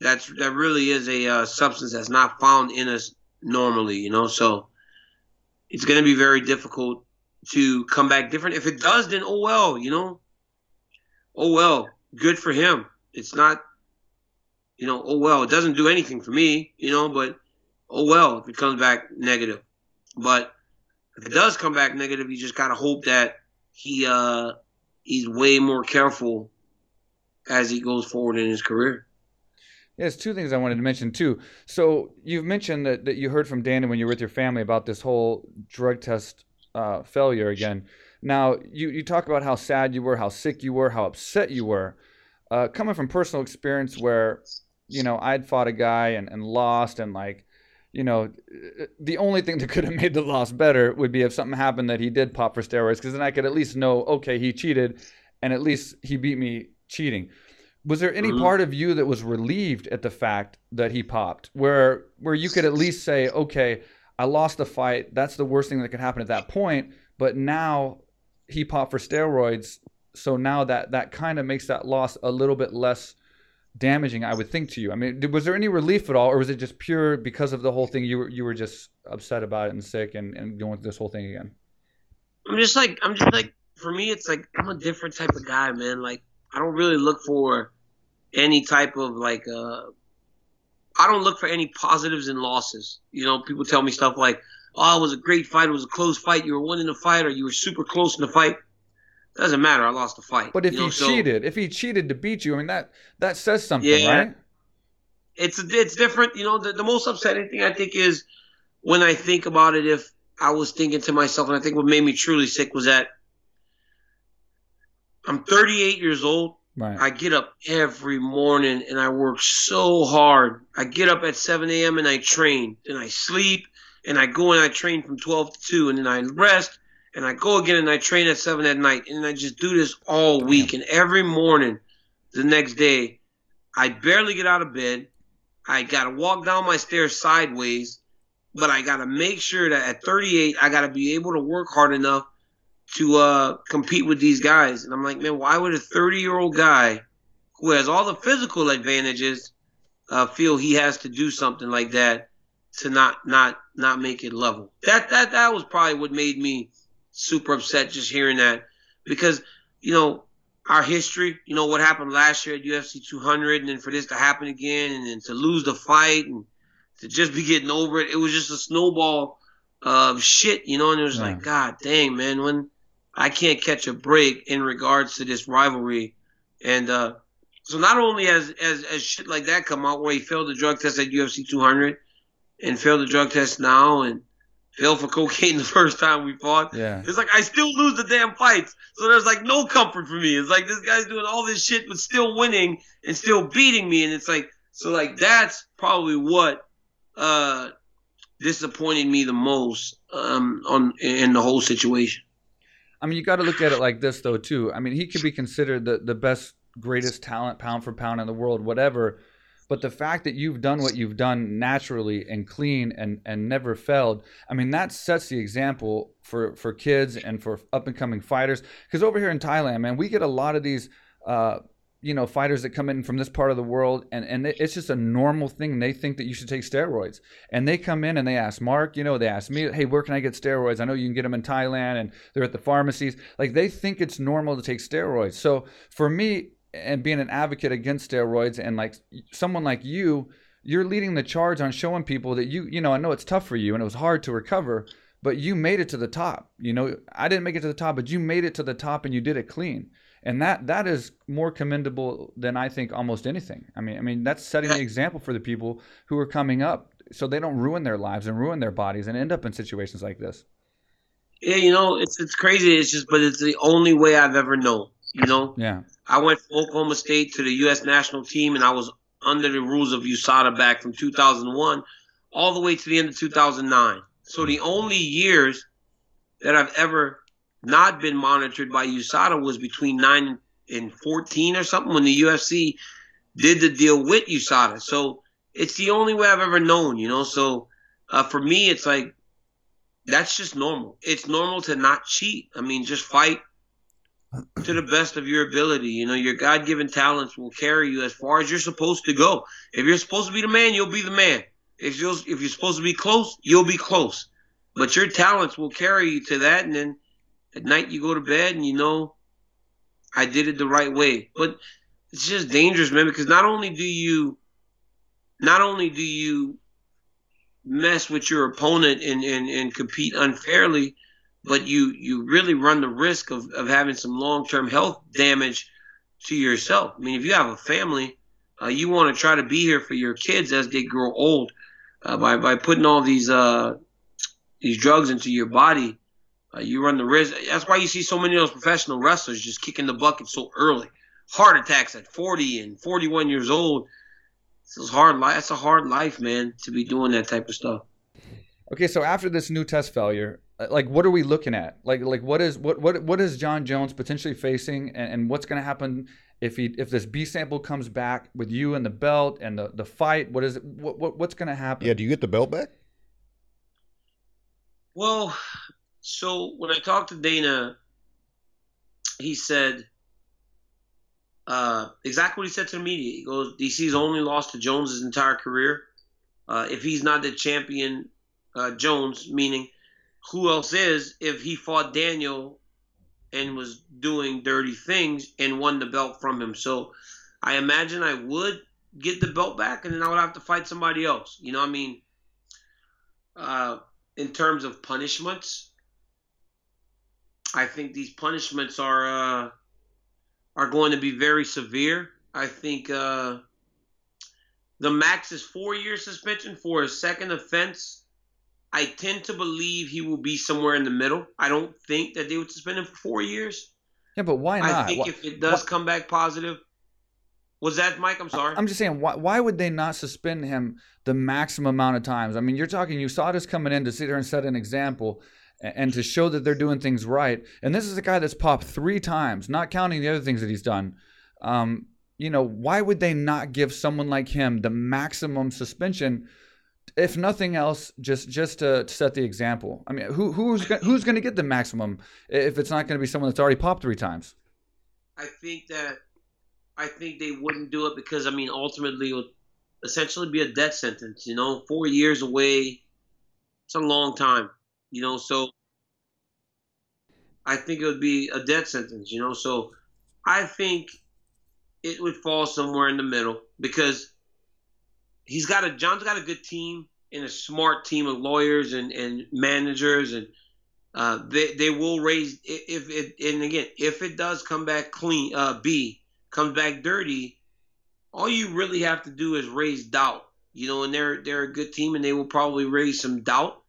that's that really is a uh, substance that's not found in us normally. You know, so it's going to be very difficult to come back different. If it does, then oh well, you know. Oh well, good for him. It's not, you know, oh well, it doesn't do anything for me, you know, but oh well if it comes back negative. But if it does come back negative, you just gotta hope that he uh he's way more careful as he goes forward in his career. Yeah, there's two things I wanted to mention too. So you've mentioned that, that you heard from Danny when you were with your family about this whole drug test uh, failure again. Now you, you talk about how sad you were, how sick you were, how upset you were. Uh, coming from personal experience where, you know, I'd fought a guy and, and lost and like, you know, the only thing that could have made the loss better would be if something happened that he did pop for steroids because then I could at least know, okay, he cheated and at least he beat me cheating. Was there any Mhm. part of you that was relieved at the fact that he popped, where where you could at least say, okay, I lost the fight. That's the worst thing that could happen at that point. But now he popped for steroids, so now that that kind of makes that loss a little bit less damaging, I would think, to you. I mean, was there any relief at all, or was it just pure because of the whole thing? You were you were just upset about it and sick and, and going through this whole thing again. I'm just like I'm just like for me it's like I'm a different type of guy, man. Like I don't really look for any type of like uh I don't look for any positives and losses. You know, people tell me stuff like, "Oh, it was a great fight. It was a close fight. You were winning the fight, or you were super close in the fight." Doesn't matter. I lost the fight. But if you know, he so cheated, if he cheated to beat you, I mean that that says something, Yeah. right? it's it's different. You know, the, the most upsetting thing I think is when I think about it. If I was thinking to myself, and I think what made me truly sick was that I'm 38 years old. Right. I get up every morning and I work so hard. I get up at 7 a.m. and I train. and I sleep and I go and I train from 12 to 2 and then I rest and I go again and I train at 7 at night. And I just do this all week. And every morning the next day, I barely get out of bed. I got to walk down my stairs sideways, but I got to make sure that at 38, I got to be able to work hard enough to uh, compete with these guys. And I'm like, man, why would a 30 year old guy who has all the physical advantages uh, feel he has to do something like that to not not not make it level? That that that was probably what made me super upset just hearing that because you know our history, you know what happened last year at UFC 200, and then for this to happen again, and then to lose the fight and to just be getting over it, it was just a snowball of shit, you know. And it was Yeah. like, God dang, man, when I can't catch a break in regards to this rivalry, and uh, so not only has as as shit like that come out where he failed the drug test at UFC 200 and failed the drug test now and failed for cocaine the first time we fought. Yeah. It's like I still lose the damn fights. So there's like no comfort for me. It's like this guy's doing all this shit but still winning and still beating me. And it's like so like that's probably what uh disappointed me the most um on in the whole situation. I mean, you got to look at it like this, though, too. I mean, he could be considered the, the best, greatest talent, pound for pound in the world, whatever. But the fact that you've done what you've done naturally and clean and, and never failed, I mean, that sets the example for, for kids and for up and coming fighters. Because over here in Thailand, man, we get a lot of these, uh, you know, fighters that come in from this part of the world, and, and it's just a normal thing. They think that you should take steroids. And they come in and they ask Mark, you know, they ask me, hey, where can I get steroids? I know you can get them in Thailand and they're at the pharmacies. Like they think it's normal to take steroids. So for me, and being an advocate against steroids and like someone like you, you're leading the charge on showing people that you, you know, I know it's tough for you and it was hard to recover, but you made it to the top. You know, I didn't make it to the top, but you made it to the top and you did it clean. And that that is more commendable than I think almost anything. I mean, I mean that's setting the example for the people who are coming up so they don't ruin their lives and ruin their bodies and end up in situations like this. Yeah, you know, it's it's crazy. It's just but it's the only way I've ever known. You know? Yeah. I went from Oklahoma State to the U.S. national team, and I was under the rules of USADA back from 2001 all the way to the end of 2009. So the only years that I've ever not been monitored by USADA was between 9 and 14 or something when the UFC did the deal with USADA. So it's the only way I've ever known, you know? So uh, for me, it's like, that's just normal. It's normal to not cheat. I mean, just fight to the best of your ability. You know, your God given talents will carry you as far as you're supposed to go. If you're supposed to be the man, you'll be the man. If you're if you're supposed to be close, you'll be close. But your talents will carry you to that, and then at night you go to bed and you know, I did it the right way. But it's just dangerous, man, because not only do you, not only do you mess with your opponent and, and, and compete unfairly, but you you really run the risk of, of having some long term health damage to yourself. I mean, if you have a family, uh, you want to try to be here for your kids as they grow old. Uh, by by putting all these uh, these drugs into your body, uh, you run the risk. That's why you see so many of those professional wrestlers just kicking the bucket so early. Heart attacks at 40 and 41 years old. It's hard life. That's a hard life, man, to be doing that type of stuff. Okay, so after this new test failure, like what are we looking at? Like like what is what what what is Jon Jones potentially facing, and, and what's going to happen if he if this B sample comes back with you and the belt and the, the fight? What is it? What, what what's going to happen? Yeah, do you get the belt back? Well, so when I talked to Dana, he said uh, exactly what he said to the media. He goes, DC's only lost to Jones his entire career. Uh, if he's not the champion, uh, Jones, meaning who else is if he fought Daniel and was doing dirty things and won the belt from him. So I imagine I would get the belt back and then I would have to fight somebody else. You know I mean? Uh, in terms of punishments, I think these punishments are uh, are going to be very severe. I think uh, the max is four year suspension for a second offense. I tend to believe he will be somewhere in the middle. I don't think that they would suspend him for four years. Yeah, but why not? I think Why- if it does why- come back positive, was that Mike? I'm sorry. I'm just saying, why, why would they not suspend him the maximum amount of times? I mean, you're talking USADA this coming in to sit here and set an example and, and to show that they're doing things right. And this is a guy that's popped three times, not counting the other things that he's done. Um, you know, why would they not give someone like him the maximum suspension? If nothing else, just just to, set the example. I mean, who who's who's going to get the maximum if it's not going to be someone that's already popped three times? I think that I think they wouldn't do it because I mean ultimately it would essentially be a death sentence. You know, four years away, it's a long time. You know, so I think it would be a death sentence. You know, so I think it would fall somewhere in the middle because he's got a Jon's got a good team and a smart team of lawyers and, and managers and uh, they they will raise if it and again if it does come back clean uh, B comes back dirty, all you really have to do is raise doubt. You know, and they're they're a good team and they will probably raise some doubt.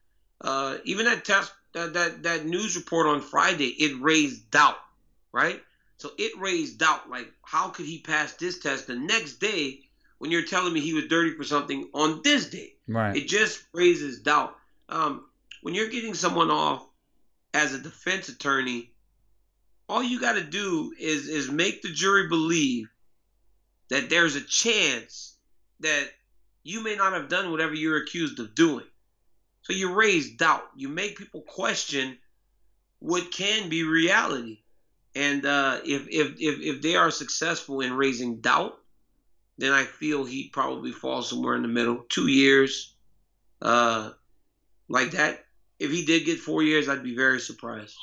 Uh, even that test that, that that news report on Friday it raised doubt, right? So it raised doubt. Like how could he pass this test the next day when you're telling me he was dirty for something on this day? Right. It just raises doubt. Um, when you're getting someone off as a defense attorney, all you got to do is is make the jury believe that there's a chance that you may not have done whatever you're accused of doing. So you raise doubt. You make people question what can be reality. And uh, if, if if if they are successful in raising doubt, then I feel he probably falls somewhere in the middle. Two years, uh, like that. If he did get four years, I'd be very surprised.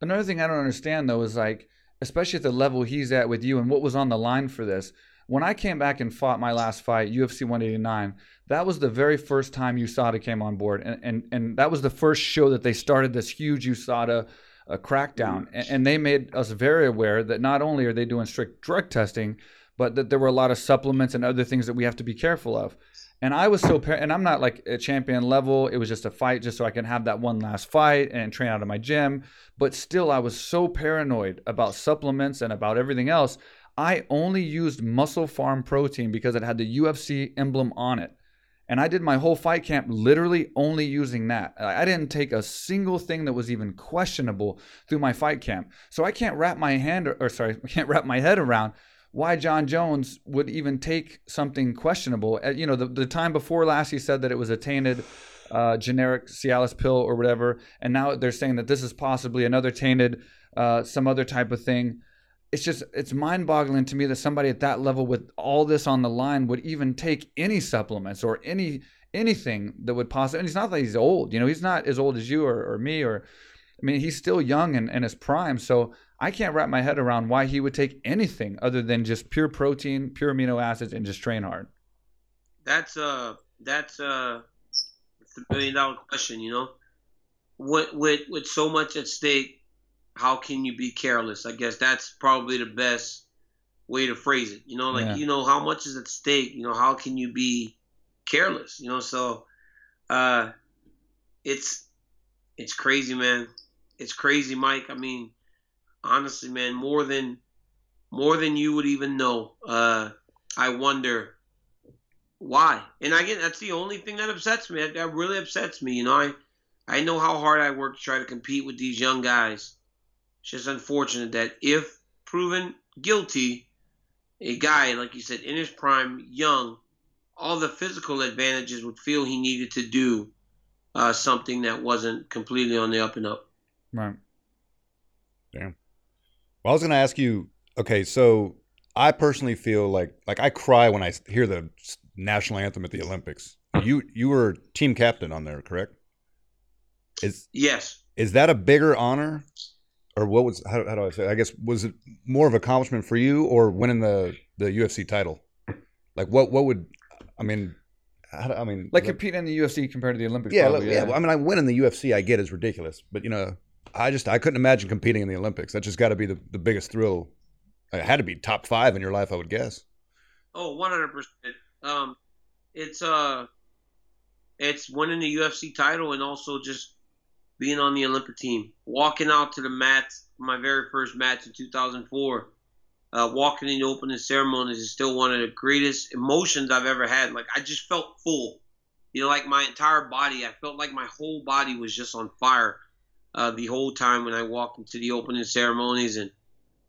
Another thing I don't understand though is like, especially at the level he's at with you and what was on the line for this. When I came back and fought my last fight, UFC 189, that was the very first time USADA came on board, and and, and that was the first show that they started this huge USADA uh, crackdown, and, and they made us very aware that not only are they doing strict drug testing, but that there were a lot of supplements and other things that we have to be careful of. And I was so, par- and I'm not like a champion level. It was just a fight, just so I can have that one last fight and train out of my gym. But still, I was so paranoid about supplements and about everything else. I only used MusclePharm protein because it had the UFC emblem on it. And I did my whole fight camp literally only using that. I didn't take a single thing that was even questionable through my fight camp. So I can't wrap my hand, or, or sorry, I can't wrap my head around why Jon Jones would even take something questionable. Uh, You know, the, the time before last, he said that it was a tainted uh, generic Cialis pill or whatever, and now they're saying that this is possibly another tainted, uh, some other type of thing. It's just it's mind-boggling to me that somebody at that level with all this on the line would even take any supplements or any anything that would possibly. And it's not that he's old, you know, he's not as old as you or, or me or. I mean, he's still young and in his prime, so I can't wrap my head around why he would take anything other than just pure protein, pure amino acids, and just train hard. That's uh that's uh it's a million dollar question, you know. With with with so much at stake, how can you be careless? I guess that's probably the best way to phrase it. You know, like Yeah. you know how much is at stake, you know, how can you be careless? You know, so uh it's it's crazy, man. It's crazy, Mike. I mean, honestly, man, more than more than you would even know. Uh I wonder why. And again, that's the only thing that upsets me. That, that really upsets me. You know, I I know how hard I work to try to compete with these young guys. It's just unfortunate that if proven guilty, a guy like you said in his prime, young, all the physical advantages would feel he needed to do uh, something that wasn't completely on the up and up. Right. Well, I was going to ask you. Okay, so I personally feel like like I cry when I hear the national anthem at the Olympics. You you were team captain on there, correct? Is Yes. is that a bigger honor, or what was how, how do I say? I guess was it more of accomplishment for you, or winning the the UFC title? Like what what would I mean? How, I mean, Like that- competing in the UFC compared to the Olympics. yeah, probably, look, yeah. well, I mean, I win in the UFC. I get is ridiculous, but you know, I just I couldn't imagine competing in the Olympics. That just got to be the, the biggest thrill. It had to be top five in your life, I would guess. Oh, 100%. Um, it's uh, it's winning the UFC title and also just being on the Olympic team. Walking out to the mat, my very first match in 2004. Uh, walking in the opening ceremonies is still one of the greatest emotions I've ever had. Like I just felt full, you know, like my entire body. I felt like my whole body was just on fire uh, the whole time when I walked into the opening ceremonies and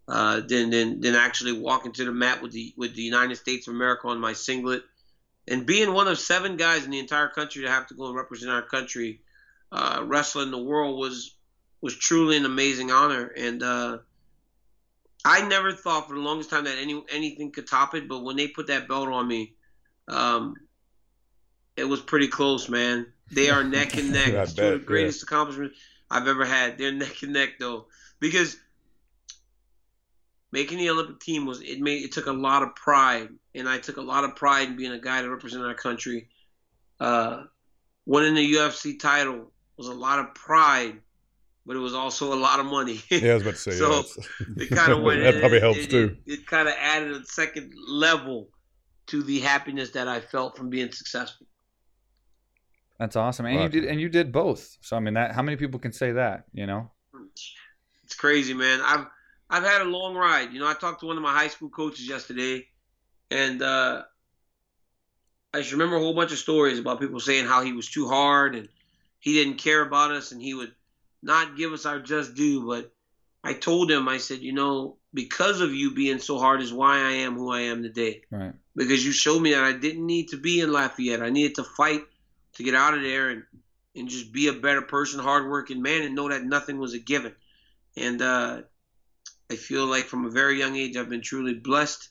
uh, then then then actually walking to the mat with the with the United States of America on my singlet, and being one of seven guys in the entire country to have to go and represent our country, uh, wrestling the world was was truly an amazing honor. And uh, I never thought for the longest time that any anything could top it. But when they put that belt on me, um, it was pretty close, man. They are neck and neck. It's two of the greatest accomplishments I've ever had. They're neck and neck though, because making the Olympic team was it made it took a lot of pride, and I took a lot of pride in being a guy to represent our country. Uh, winning the UFC title was a lot of pride, but it was also a lot of money. Yeah, I was about to say. So, yeah, it kind of went. In. That probably it- helps it, too. It, it kind of added a second level to the happiness that I felt from being successful. That's awesome, and you did and you did both. So I mean, that how many people can say that? You know, It's crazy, man. I've I've had a long ride. You know, I talked to one of my high school coaches yesterday, and uh, I just remember a whole bunch of stories about people saying how he was too hard and he didn't care about us and he would not give us our just due. But I told him, I said, you know, because of you being so hard is why I am who I am today. right? because you showed me that I didn't need to be in Lafayette. I needed to fight to get out of there and, and just be a better person, hardworking man, and know that nothing was a given. And uh, I feel like from a very young age, I've been truly blessed.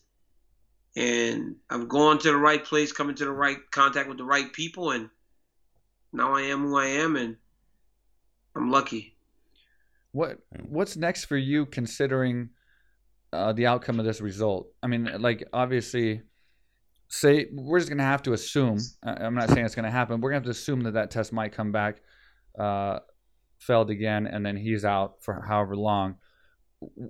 And I've gone to the right place, coming to the right contact with the right people, and now I am who I am, and I'm lucky. What what's next for you, considering uh, the outcome of this result? I mean, like obviously, say we're just gonna have to assume. I- I'm not saying it's gonna happen. We're gonna have to assume that that test might come back, uh, failed again, and then he's out for however long.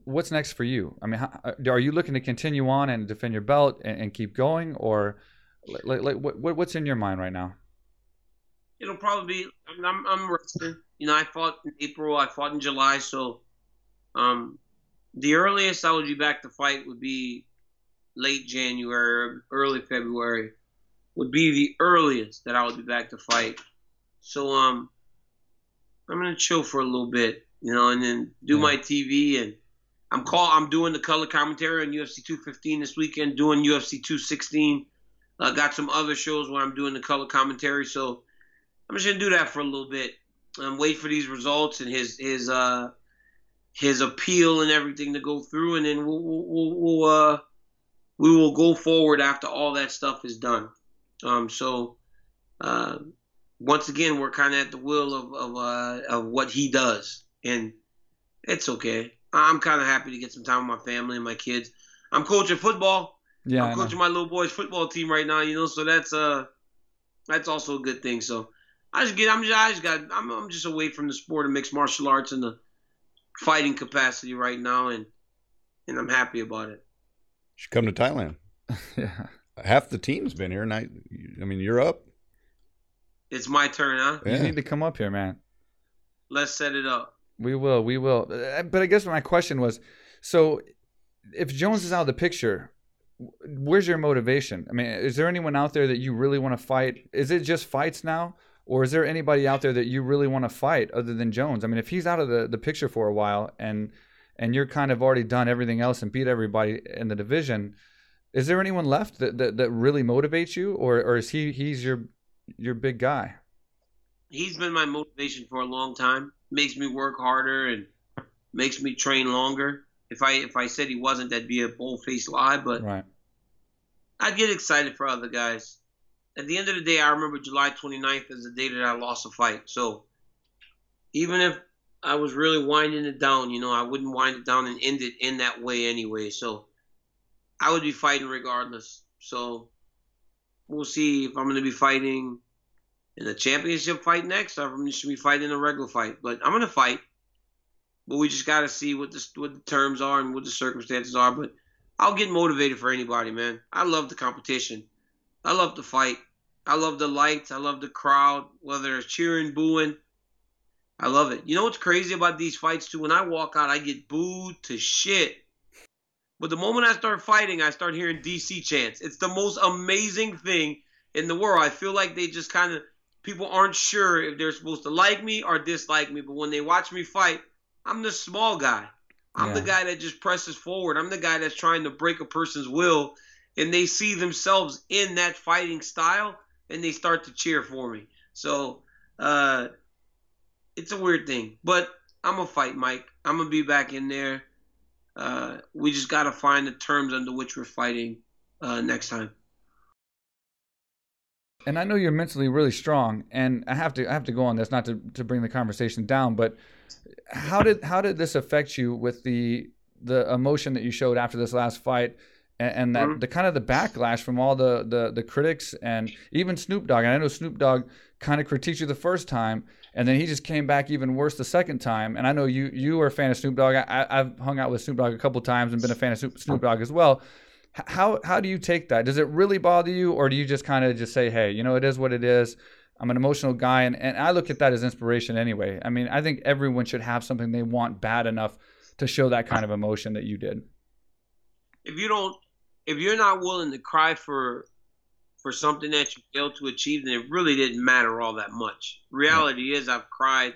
What's next for you? I mean, how, are you looking to continue on and defend your belt and, and keep going, or like, like what, what- what's in your mind right now? It'll probably be. I'm, I'm, I'm resting. You know, I fought in April. I fought in July. So, um, the earliest I would be back to fight would be late January, early February. Would be the earliest that I would be back to fight. So, um, I'm gonna chill for a little bit, you know, and then do Yeah. my TV and. I'm call. I'm doing the color commentary on UFC 215 this weekend. Doing UFC 216. I got some other shows where I'm doing the color commentary. So I'm just gonna do that for a little bit. Um, wait for these results and his his uh his appeal and everything to go through, and then we'll we'll, we'll, we'll uh we will go forward after all that stuff is done. Um, so uh, once again, we're kind of at the will of of uh, of what he does, and it's okay. I'm kind of happy to get some time with my family and my kids. I'm coaching football. Yeah, I'm coaching my little boys' football team right now, you know, so that's uh that's also a good thing. So I just get I'm just I just got I'm I'm just away from the sport of mixed martial arts and the fighting capacity right now and and I'm happy about it. Should come to Thailand. yeah. Half the team's been here, and I, I mean, you're up. It's my turn, huh? You need to come up here, man. Let's set it up. We will, we will. Uh, But I guess my question was, so if Jones is out of the picture, where's your motivation? I mean, is there anyone out there that you really want to fight? Is it just fights now, or is there anybody out there that you really want to fight other than Jones? I mean, if he's out of the, the picture for a while and and you're kind of already done everything else and beat everybody in the division, is there anyone left that, that, that really motivates you, or or is he he's your your big guy? He's been my motivation for a long time. Makes me work harder and makes me train longer. If I if I said he wasn't, that'd be a bold faced lie. But Right. I get excited for other guys. At the end of the day, I remember July 29th as the day that I lost a fight. So even if I was really winding it down, you know, I wouldn't wind it down and end it in that way anyway. So I would be fighting regardless. So we'll see if I'm going to be fighting in a championship fight next I'm just going to be fighting a regular fight. But I'm going to fight. But we just got to see what the, what the terms are and what the circumstances are. But I'll get motivated for anybody, man. I love the competition. I love the fight. I love the lights. I love the crowd, whether it's cheering, booing. I love it. You know what's crazy about these fights too? When I walk out, I get booed to shit. But the moment I start fighting, I start hearing DC chants. It's the most amazing thing in the world. I feel like they just kind of people aren't sure if they're supposed to like me or dislike me. But when they watch me fight, I'm the small guy. I'm the guy that just presses forward. I'm the guy that's trying to break a person's will, and they see themselves in that fighting style, and they start to cheer for me. So, uh, it's a weird thing, but I'm gonna fight, Mike. I'm gonna be back in there. Uh, we just gotta find the terms under which we're fighting uh, next time. and I know you're mentally really strong, and I have to I have to go on this not to, to bring the conversation down, but how did how did this affect you with the the emotion that you showed after this last fight, and, and that Mhm. the kind of the backlash from all the, the the critics and even Snoop Dogg. And I know Snoop Dogg kind of critiqued you the first time, and then he just came back even worse the second time. And I know you you are a fan of Snoop Dogg. I, I've hung out with Snoop Dogg a couple times and been a fan of Snoop, Snoop Dogg as well. How how do you take that? Does it really bother you, or do you just kind of just say, hey, you know, it is what it is. I'm an emotional guy, and, and I look at that as inspiration anyway. I mean, I think everyone should have something they want bad enough to show that kind of emotion that you did. If you don't, if you're not willing to cry for for something that you failed to achieve, then it really didn't matter all that much. Reality is, I've cried.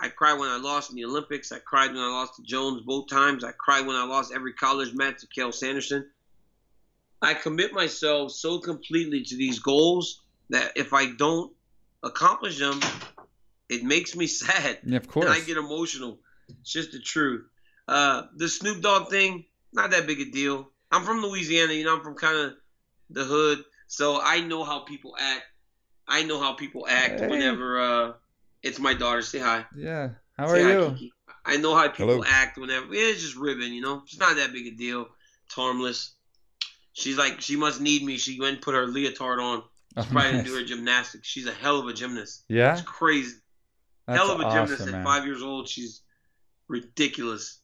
I cried when I lost in the Olympics. I cried when I lost to Jones both times. I cried when I lost every college match to Cael Sanderson. I commit myself so completely to these goals that if I don't accomplish them, it makes me sad. Yeah, of course. And I get emotional. It's just the truth. Uh, the Snoop Dogg thing, not that big a deal. I'm from Louisiana, you know, I'm from kind of the hood, so I know how people act. I know how people act Hey. whenever uh, it's my daughter. Say hi. yeah. How Say are hi, you? Kiki. I know how people Hello. act whenever. Yeah, it's just ribbon, you know. It's not that big a deal. It's harmless. She's like, she must need me. She went and put her leotard on. Oh, She probably nice. do her gymnastics. She's a hell of a gymnast. Yeah, It's crazy. that's hell of a gymnast awesome, at five years old. She's ridiculous.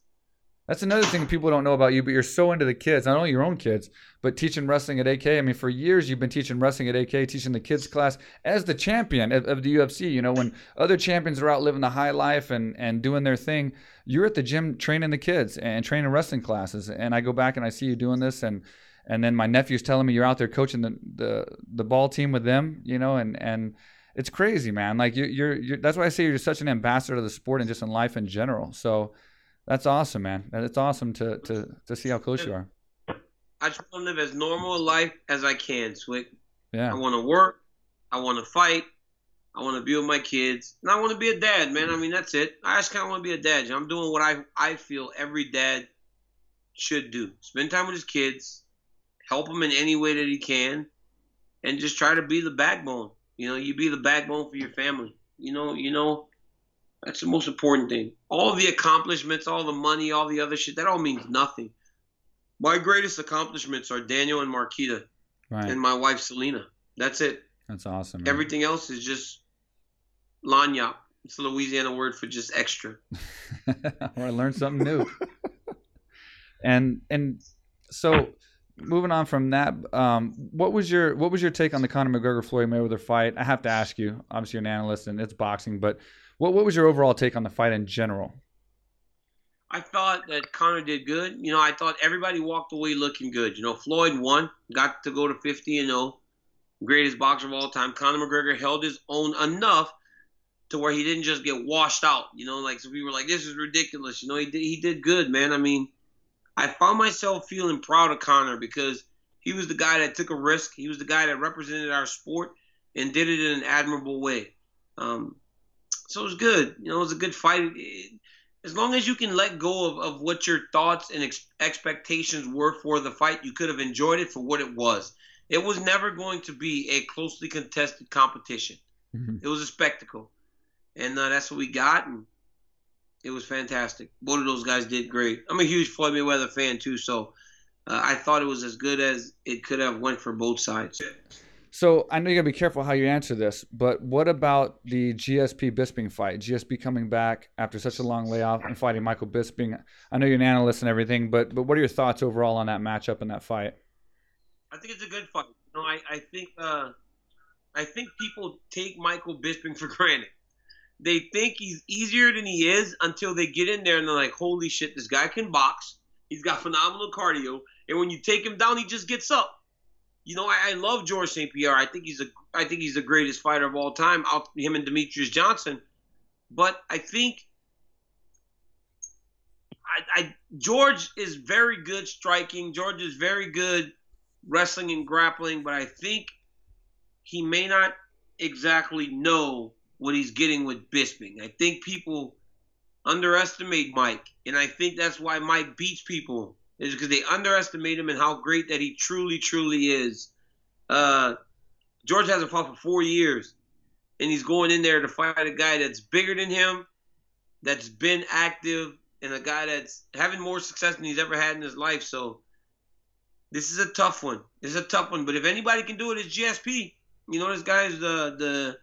That's another thing people don't know about you, but you're so into the kids, not only your own kids, but teaching wrestling at AK. I mean, for years you've been teaching wrestling at AK, teaching the kids class as the champion of, of the UFC. You know, when other champions are out living the high life and, and doing their thing, you're at the gym training the kids and training wrestling classes. And I go back and I see you doing this, and and then my nephew's telling me you're out there coaching the the, the ball team with them. You know, and and it's crazy, man. Like you, you're you're that's why I say you're such an ambassador of the sport and just in life in general. So. That's awesome, man. It's awesome to to to see how close you are. I just want to live as normal a life as I can, Swick. Yeah. I want to work. I want to fight. I want to be with my kids. And I want to be a dad, man. I mean, that's it. I just kind of want to be a dad. I'm doing what I, I feel every dad should do spend time with his kids, help him in any way that he can, and just try to be the backbone. You know, you be the backbone for your family. You know, you know, that's the most important thing. All the accomplishments, all the money, all the other shit, that all means nothing. My greatest accomplishments are Daniel and Marquita right. and my wife Selena. That's it. That's awesome. man. Everything else is just lagniappe. It's a Louisiana word for just extra. or I learned something new. and and so moving on from that, um, what was your what was your take on the Conor McGregor Floyd Mayweather fight? I have to ask you. Obviously, you're an analyst and it's boxing, but what what was your overall take on the fight in general? I thought that Conor did good. You know, I thought everybody walked away looking good. You know, Floyd won, got to go to 50 and 0, greatest boxer of all time. Conor McGregor held his own enough to where he didn't just get washed out. You know, like so we were like, this is ridiculous. You know, he did he did good, man. I mean, I found myself feeling proud of Conor because he was the guy that took a risk. He was the guy that represented our sport and did it in an admirable way. Um, so it was good. You know, it was a good fight. As long as you can let go of, of what your thoughts and ex- expectations were for the fight, you could have enjoyed it for what it was. It was never going to be a closely contested competition. Mhm. It was a spectacle, and uh, that's what we got, and it was fantastic. Both of those guys did great. I'm a huge Floyd Mayweather fan too, so uh, I thought it was as good as it could have went for both sides. So I know you gotta be careful how you answer this, but what about the GSP Bisping fight? GSP coming back after such a long layoff and fighting Michael Bisping. I know you're an analyst and everything, but but what are your thoughts overall on that matchup and that fight? I think it's a good fight. You know, I, I think uh, I think people take Michael Bisping for granted. They think he's easier than he is until they get in there and they're like, "Holy shit, this guy can box. He's got phenomenal cardio, and when you take him down, he just gets up." You know, I, I love George St. Pierre. I think he's a I think he's the greatest fighter of all time. Out him and Demetrious Johnson, but I think I, I George is very good striking. George is very good wrestling and grappling, but I think he may not exactly know what he's getting with Bisping. I think people underestimate Mike, and I think that's why Mike beats people is because they underestimate him and how great that he truly, truly is. Uh, George hasn't fought for four years, and he's going in there to fight a guy that's bigger than him, that's been active, and a guy that's having more success than he's ever had in his life. So this is a tough one. This is a tough one. But if anybody can do it, it's GSP. You know, this guy is the the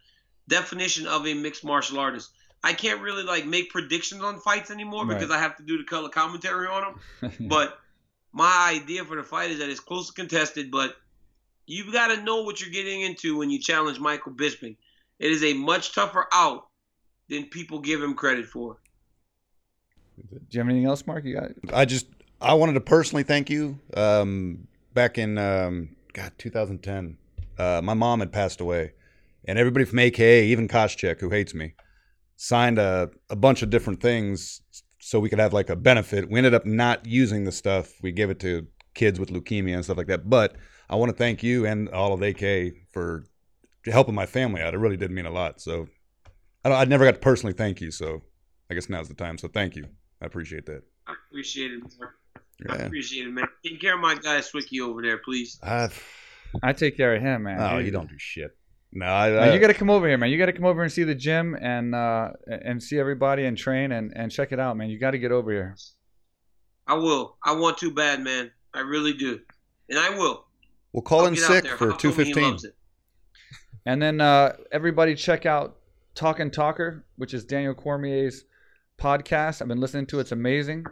definition of a mixed martial artist. I can't really like make predictions on fights anymore Right. because I have to do the color commentary on them. But my idea for the fight is that it's close contested, but you've got to know what you're getting into when you challenge Michael Bisping. It is a much tougher out than people give him credit for. Do you have anything else, Mark? You got I just I wanted to personally thank you. Um, back in um, God 2010, uh, my mom had passed away, and everybody from AKA, even Koscheck, who hates me, signed a a bunch of different things so we could have like a benefit. We ended up not using the stuff. We gave it to kids with leukemia and stuff like that. But I want to thank you and all of AK for helping my family out. It really did mean a lot. So I, don't, I never got to personally thank you. So I guess now's the time. So thank you. I appreciate that. I appreciate it. Mark. I appreciate it, man. Take care of my guy Swicky over there, please. I, I take care of him, man. oh, He- you don't do shit. No, I, Man, you got to come over here, man. You got to come over and see the gym and uh, and see everybody and train and, and check it out, man. You got to get over here. I will. I want to bad, man. I really do, and I will. we'll call I'll in sick for Hal told me he 215. And then uh, everybody check out Talk and Talker, which is Daniel Cormier's podcast. I've been listening to it. It's amazing.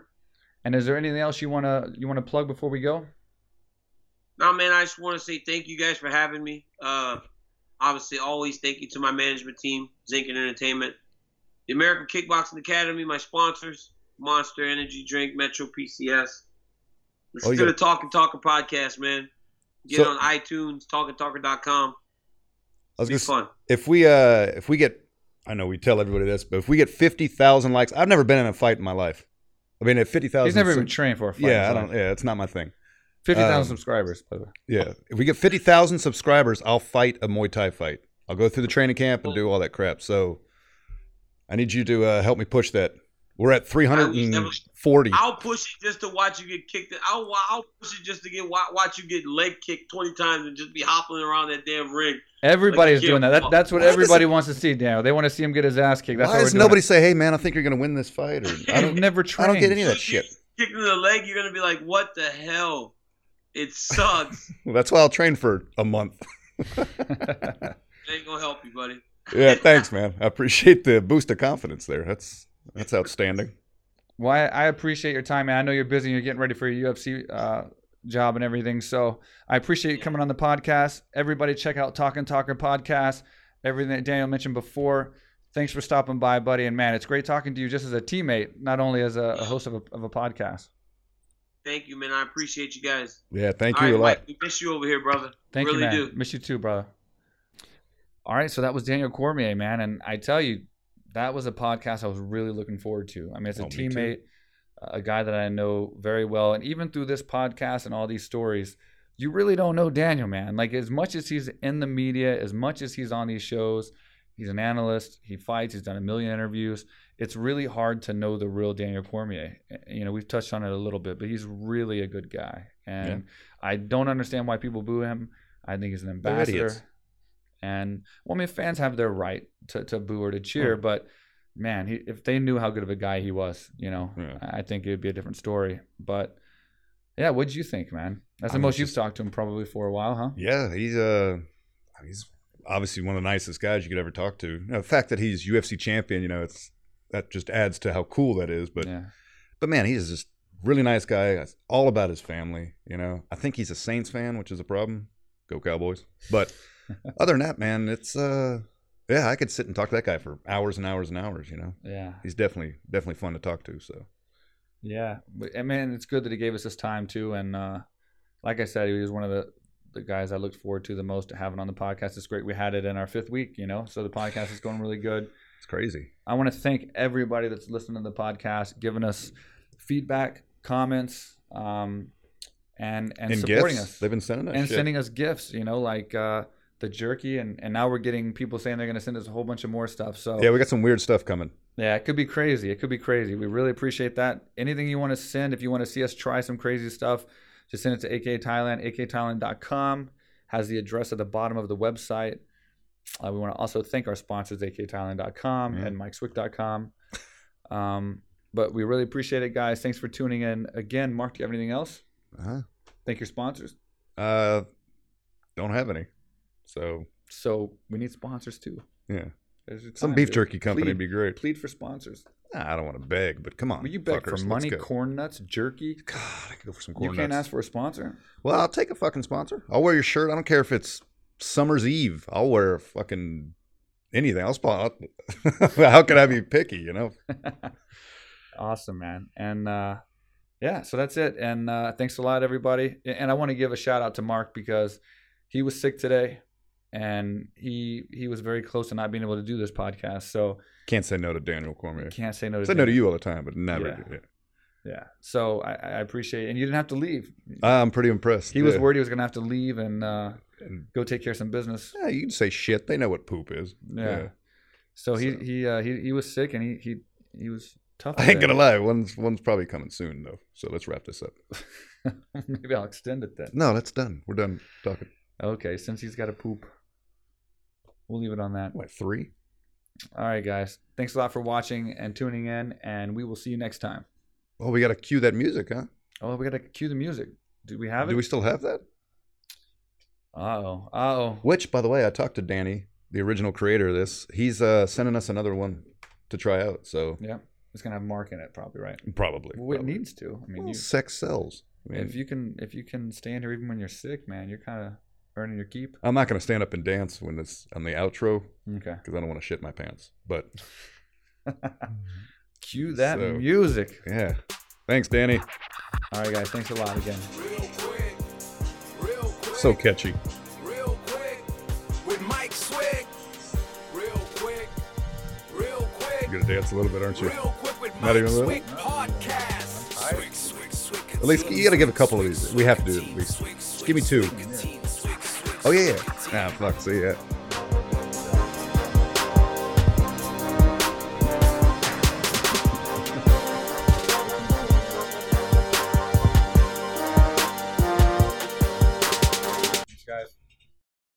And is there anything else you wanna you wanna plug before we go? No, man, I just want to say thank you guys for having me. Uh, obviously, always thank you to my management team, Zinkin Entertainment, the American Kickboxing Academy, my sponsors, Monster Energy Drink, Metro PCS. Listen Oh, you to the got- Talk and Talker podcast, man. Get So- on iTunes, talkandtalker.com. I was Be gonna fun. if we uh if we get I know we tell everybody this, but if we get fifty thousand likes, I've never been in a fight in my life. I mean, at fifty thousand, He's never even trained for a fight. yeah, I don't. Yeah, it's not my thing. Fifty thousand um, subscribers, by the way. Yeah, if we get fifty thousand subscribers, I'll fight a Muay Thai fight. I'll go through the training camp and do all that crap. So, I need you to uh, help me push that. We're at three hundred and forty. I'll push it just to watch you get kicked. I'll, I'll push it just to get wa- watch you get leg kicked 20 times and just be hopping around that damn ring. Everybody's Like, doing that. that. That's what why everybody wants to see, Daniel. They want to see him get his ass kicked. That's Why why does nobody it. say, "Hey, man, I think you're going to win this fight"? Or I don't. never I don't get any of that shit. get Kicked in the leg, you're gonna be like, "What the hell? It sucks." Well, that's why I'll train for a month. ain't gonna help you, buddy. yeah, thanks, man. I appreciate the boost of confidence there. That's that's outstanding. Well, I, I appreciate your time, man. I know you're busy you're getting ready for your UFC uh, job and everything. So I appreciate you coming on the podcast. Everybody, check out Talking Talker podcast. Everything that Daniel mentioned before. Thanks for stopping by, buddy. And man, it's great talking to you just as a teammate, not only as a, a host of a, of a podcast. Thank you, man. I appreciate you guys. Yeah, thank All you right, a lot. Mike, we miss you over here, brother. Thank really you, man. do. Miss you too, brother. All right, so that was Daniel Cormier, man, and I tell you, that was a podcast I was really looking forward to. I mean, as a Oh, me teammate, a guy that I know very well, and even through this podcast and all these stories, you really don't know Daniel, man. Like as much as he's in the media, as much as he's on these shows, he's an analyst. He fights. He's done a million interviews. It's really hard to know the real Daniel Cormier. Uh, You know, we've touched on it a little bit, but he's really a good guy, and I don't understand why people boo him. I think he's an ambassador, and well, I mean, fans have their right to, to boo or to cheer, but man, he, if they knew how good of a guy he was, you know, Yeah. I think it would be a different story. But yeah, what'd you think, man? That's the I most you've talked to him probably for a while, huh? Yeah, he's uh he's obviously one of the nicest guys you could ever talk to. You know, the fact that he's UFC champion, you know, it's that just adds to how cool that is. But yeah, but man, he's just really nice guy. It's all about his family. You know, I think he's a Saints fan, which is a problem. Go Cowboys! But other than that, man, it's uh yeah, I could sit and talk to that guy for hours and hours and hours. You know, yeah, he's definitely definitely fun to talk to. So yeah. But, and man, it's good that he gave us this time too. And uh, like I said, he was one of the the guys I looked forward to the most to having on the podcast. It's great we had it in our fifth week, you know, so the podcast is going really good. It's crazy. I want to thank everybody that's listening to the podcast, giving us feedback, comments, um, and and, And supporting gifts, us they've been sending us and shit. sending us gifts. You know, like uh, the jerky, and and now we're getting people saying they're going to send us a whole bunch of more stuff. So Yeah, we got some weird stuff coming. yeah, it could be crazy. It could be crazy. We really appreciate that. Anything you want to send, if you want to see us try some crazy stuff, just send it to AK Thailand. AKThailand.com has the address at the bottom of the website. Uh, we want to also thank our sponsors, AKThailand.com Yeah. and MikeSwick.com. Um, but we really appreciate it, guys. Thanks for tuning in. Again, Mark, do you have anything else? Uh-huh. Thank your sponsors. Uh, don't have any. So So we need sponsors too. yeah, some beef jerky company Plead- would be great. Plead for sponsors. Nah, I don't want to beg, but come on. Will you beg fuckers, for money, corn nuts, jerky? God, I could go for some corn nuts. You can't ask for a sponsor. Well, I'll take a fucking sponsor. I'll wear your shirt. I don't care if it's summer's eve. I'll wear fucking anything. I'll spot. How can I be picky? You know. awesome, man. And uh, yeah, so that's it. And uh, thanks a lot, everybody. And I want to give a shout out to Mark because he was sick today, and he he was very close to not being able to do this podcast. So Can't say no to Daniel Cormier. can't say no to Say no to you all the time, but never. Yeah. do it. Yeah. So I, I appreciate it. And you didn't have to leave. I'm pretty impressed. He was worried he was gonna have to leave and uh, And- go take care of some business. Yeah, you can say shit. They know what poop is. Yeah. So he So- he uh, he he was sick and he he he was tough. I ain't gonna lie. One's one's probably coming soon though. So let's wrap this up. Maybe I'll extend it then. No, that's done. We're done talking. Okay, since he's got to poop, we'll leave it on that. What three? All right, guys. Thanks a lot for watching and tuning in, and we will see you next time. Oh, we got to cue that music, huh? Oh, we got to cue the music. Do we have it? Do we still have that? Uh-oh. Uh-oh. Which, by the way, I talked to Danny, the original creator of this. He's uh, sending us another one to try out. So Yeah. It's going to have Mark in it, probably, right? probably. Well, it needs to. I mean, Well, you, sex sells. I mean, if you can if you can stand here even when you're sick, man, you're kind of earning your keep. I'm not going to stand up and dance when it's on the outro Okay. because I don't want to shit my pants. But Cue that So- music. yeah, thanks, Danny. All right, guys. Thanks a lot again. Real quick, You're gonna dance a little bit, aren't you? real quick with Not Mike even a little? At least you got to give a couple of these. We have to do it at least. Just give me two. Oh yeah, yeah. Ah, fuck. See ya.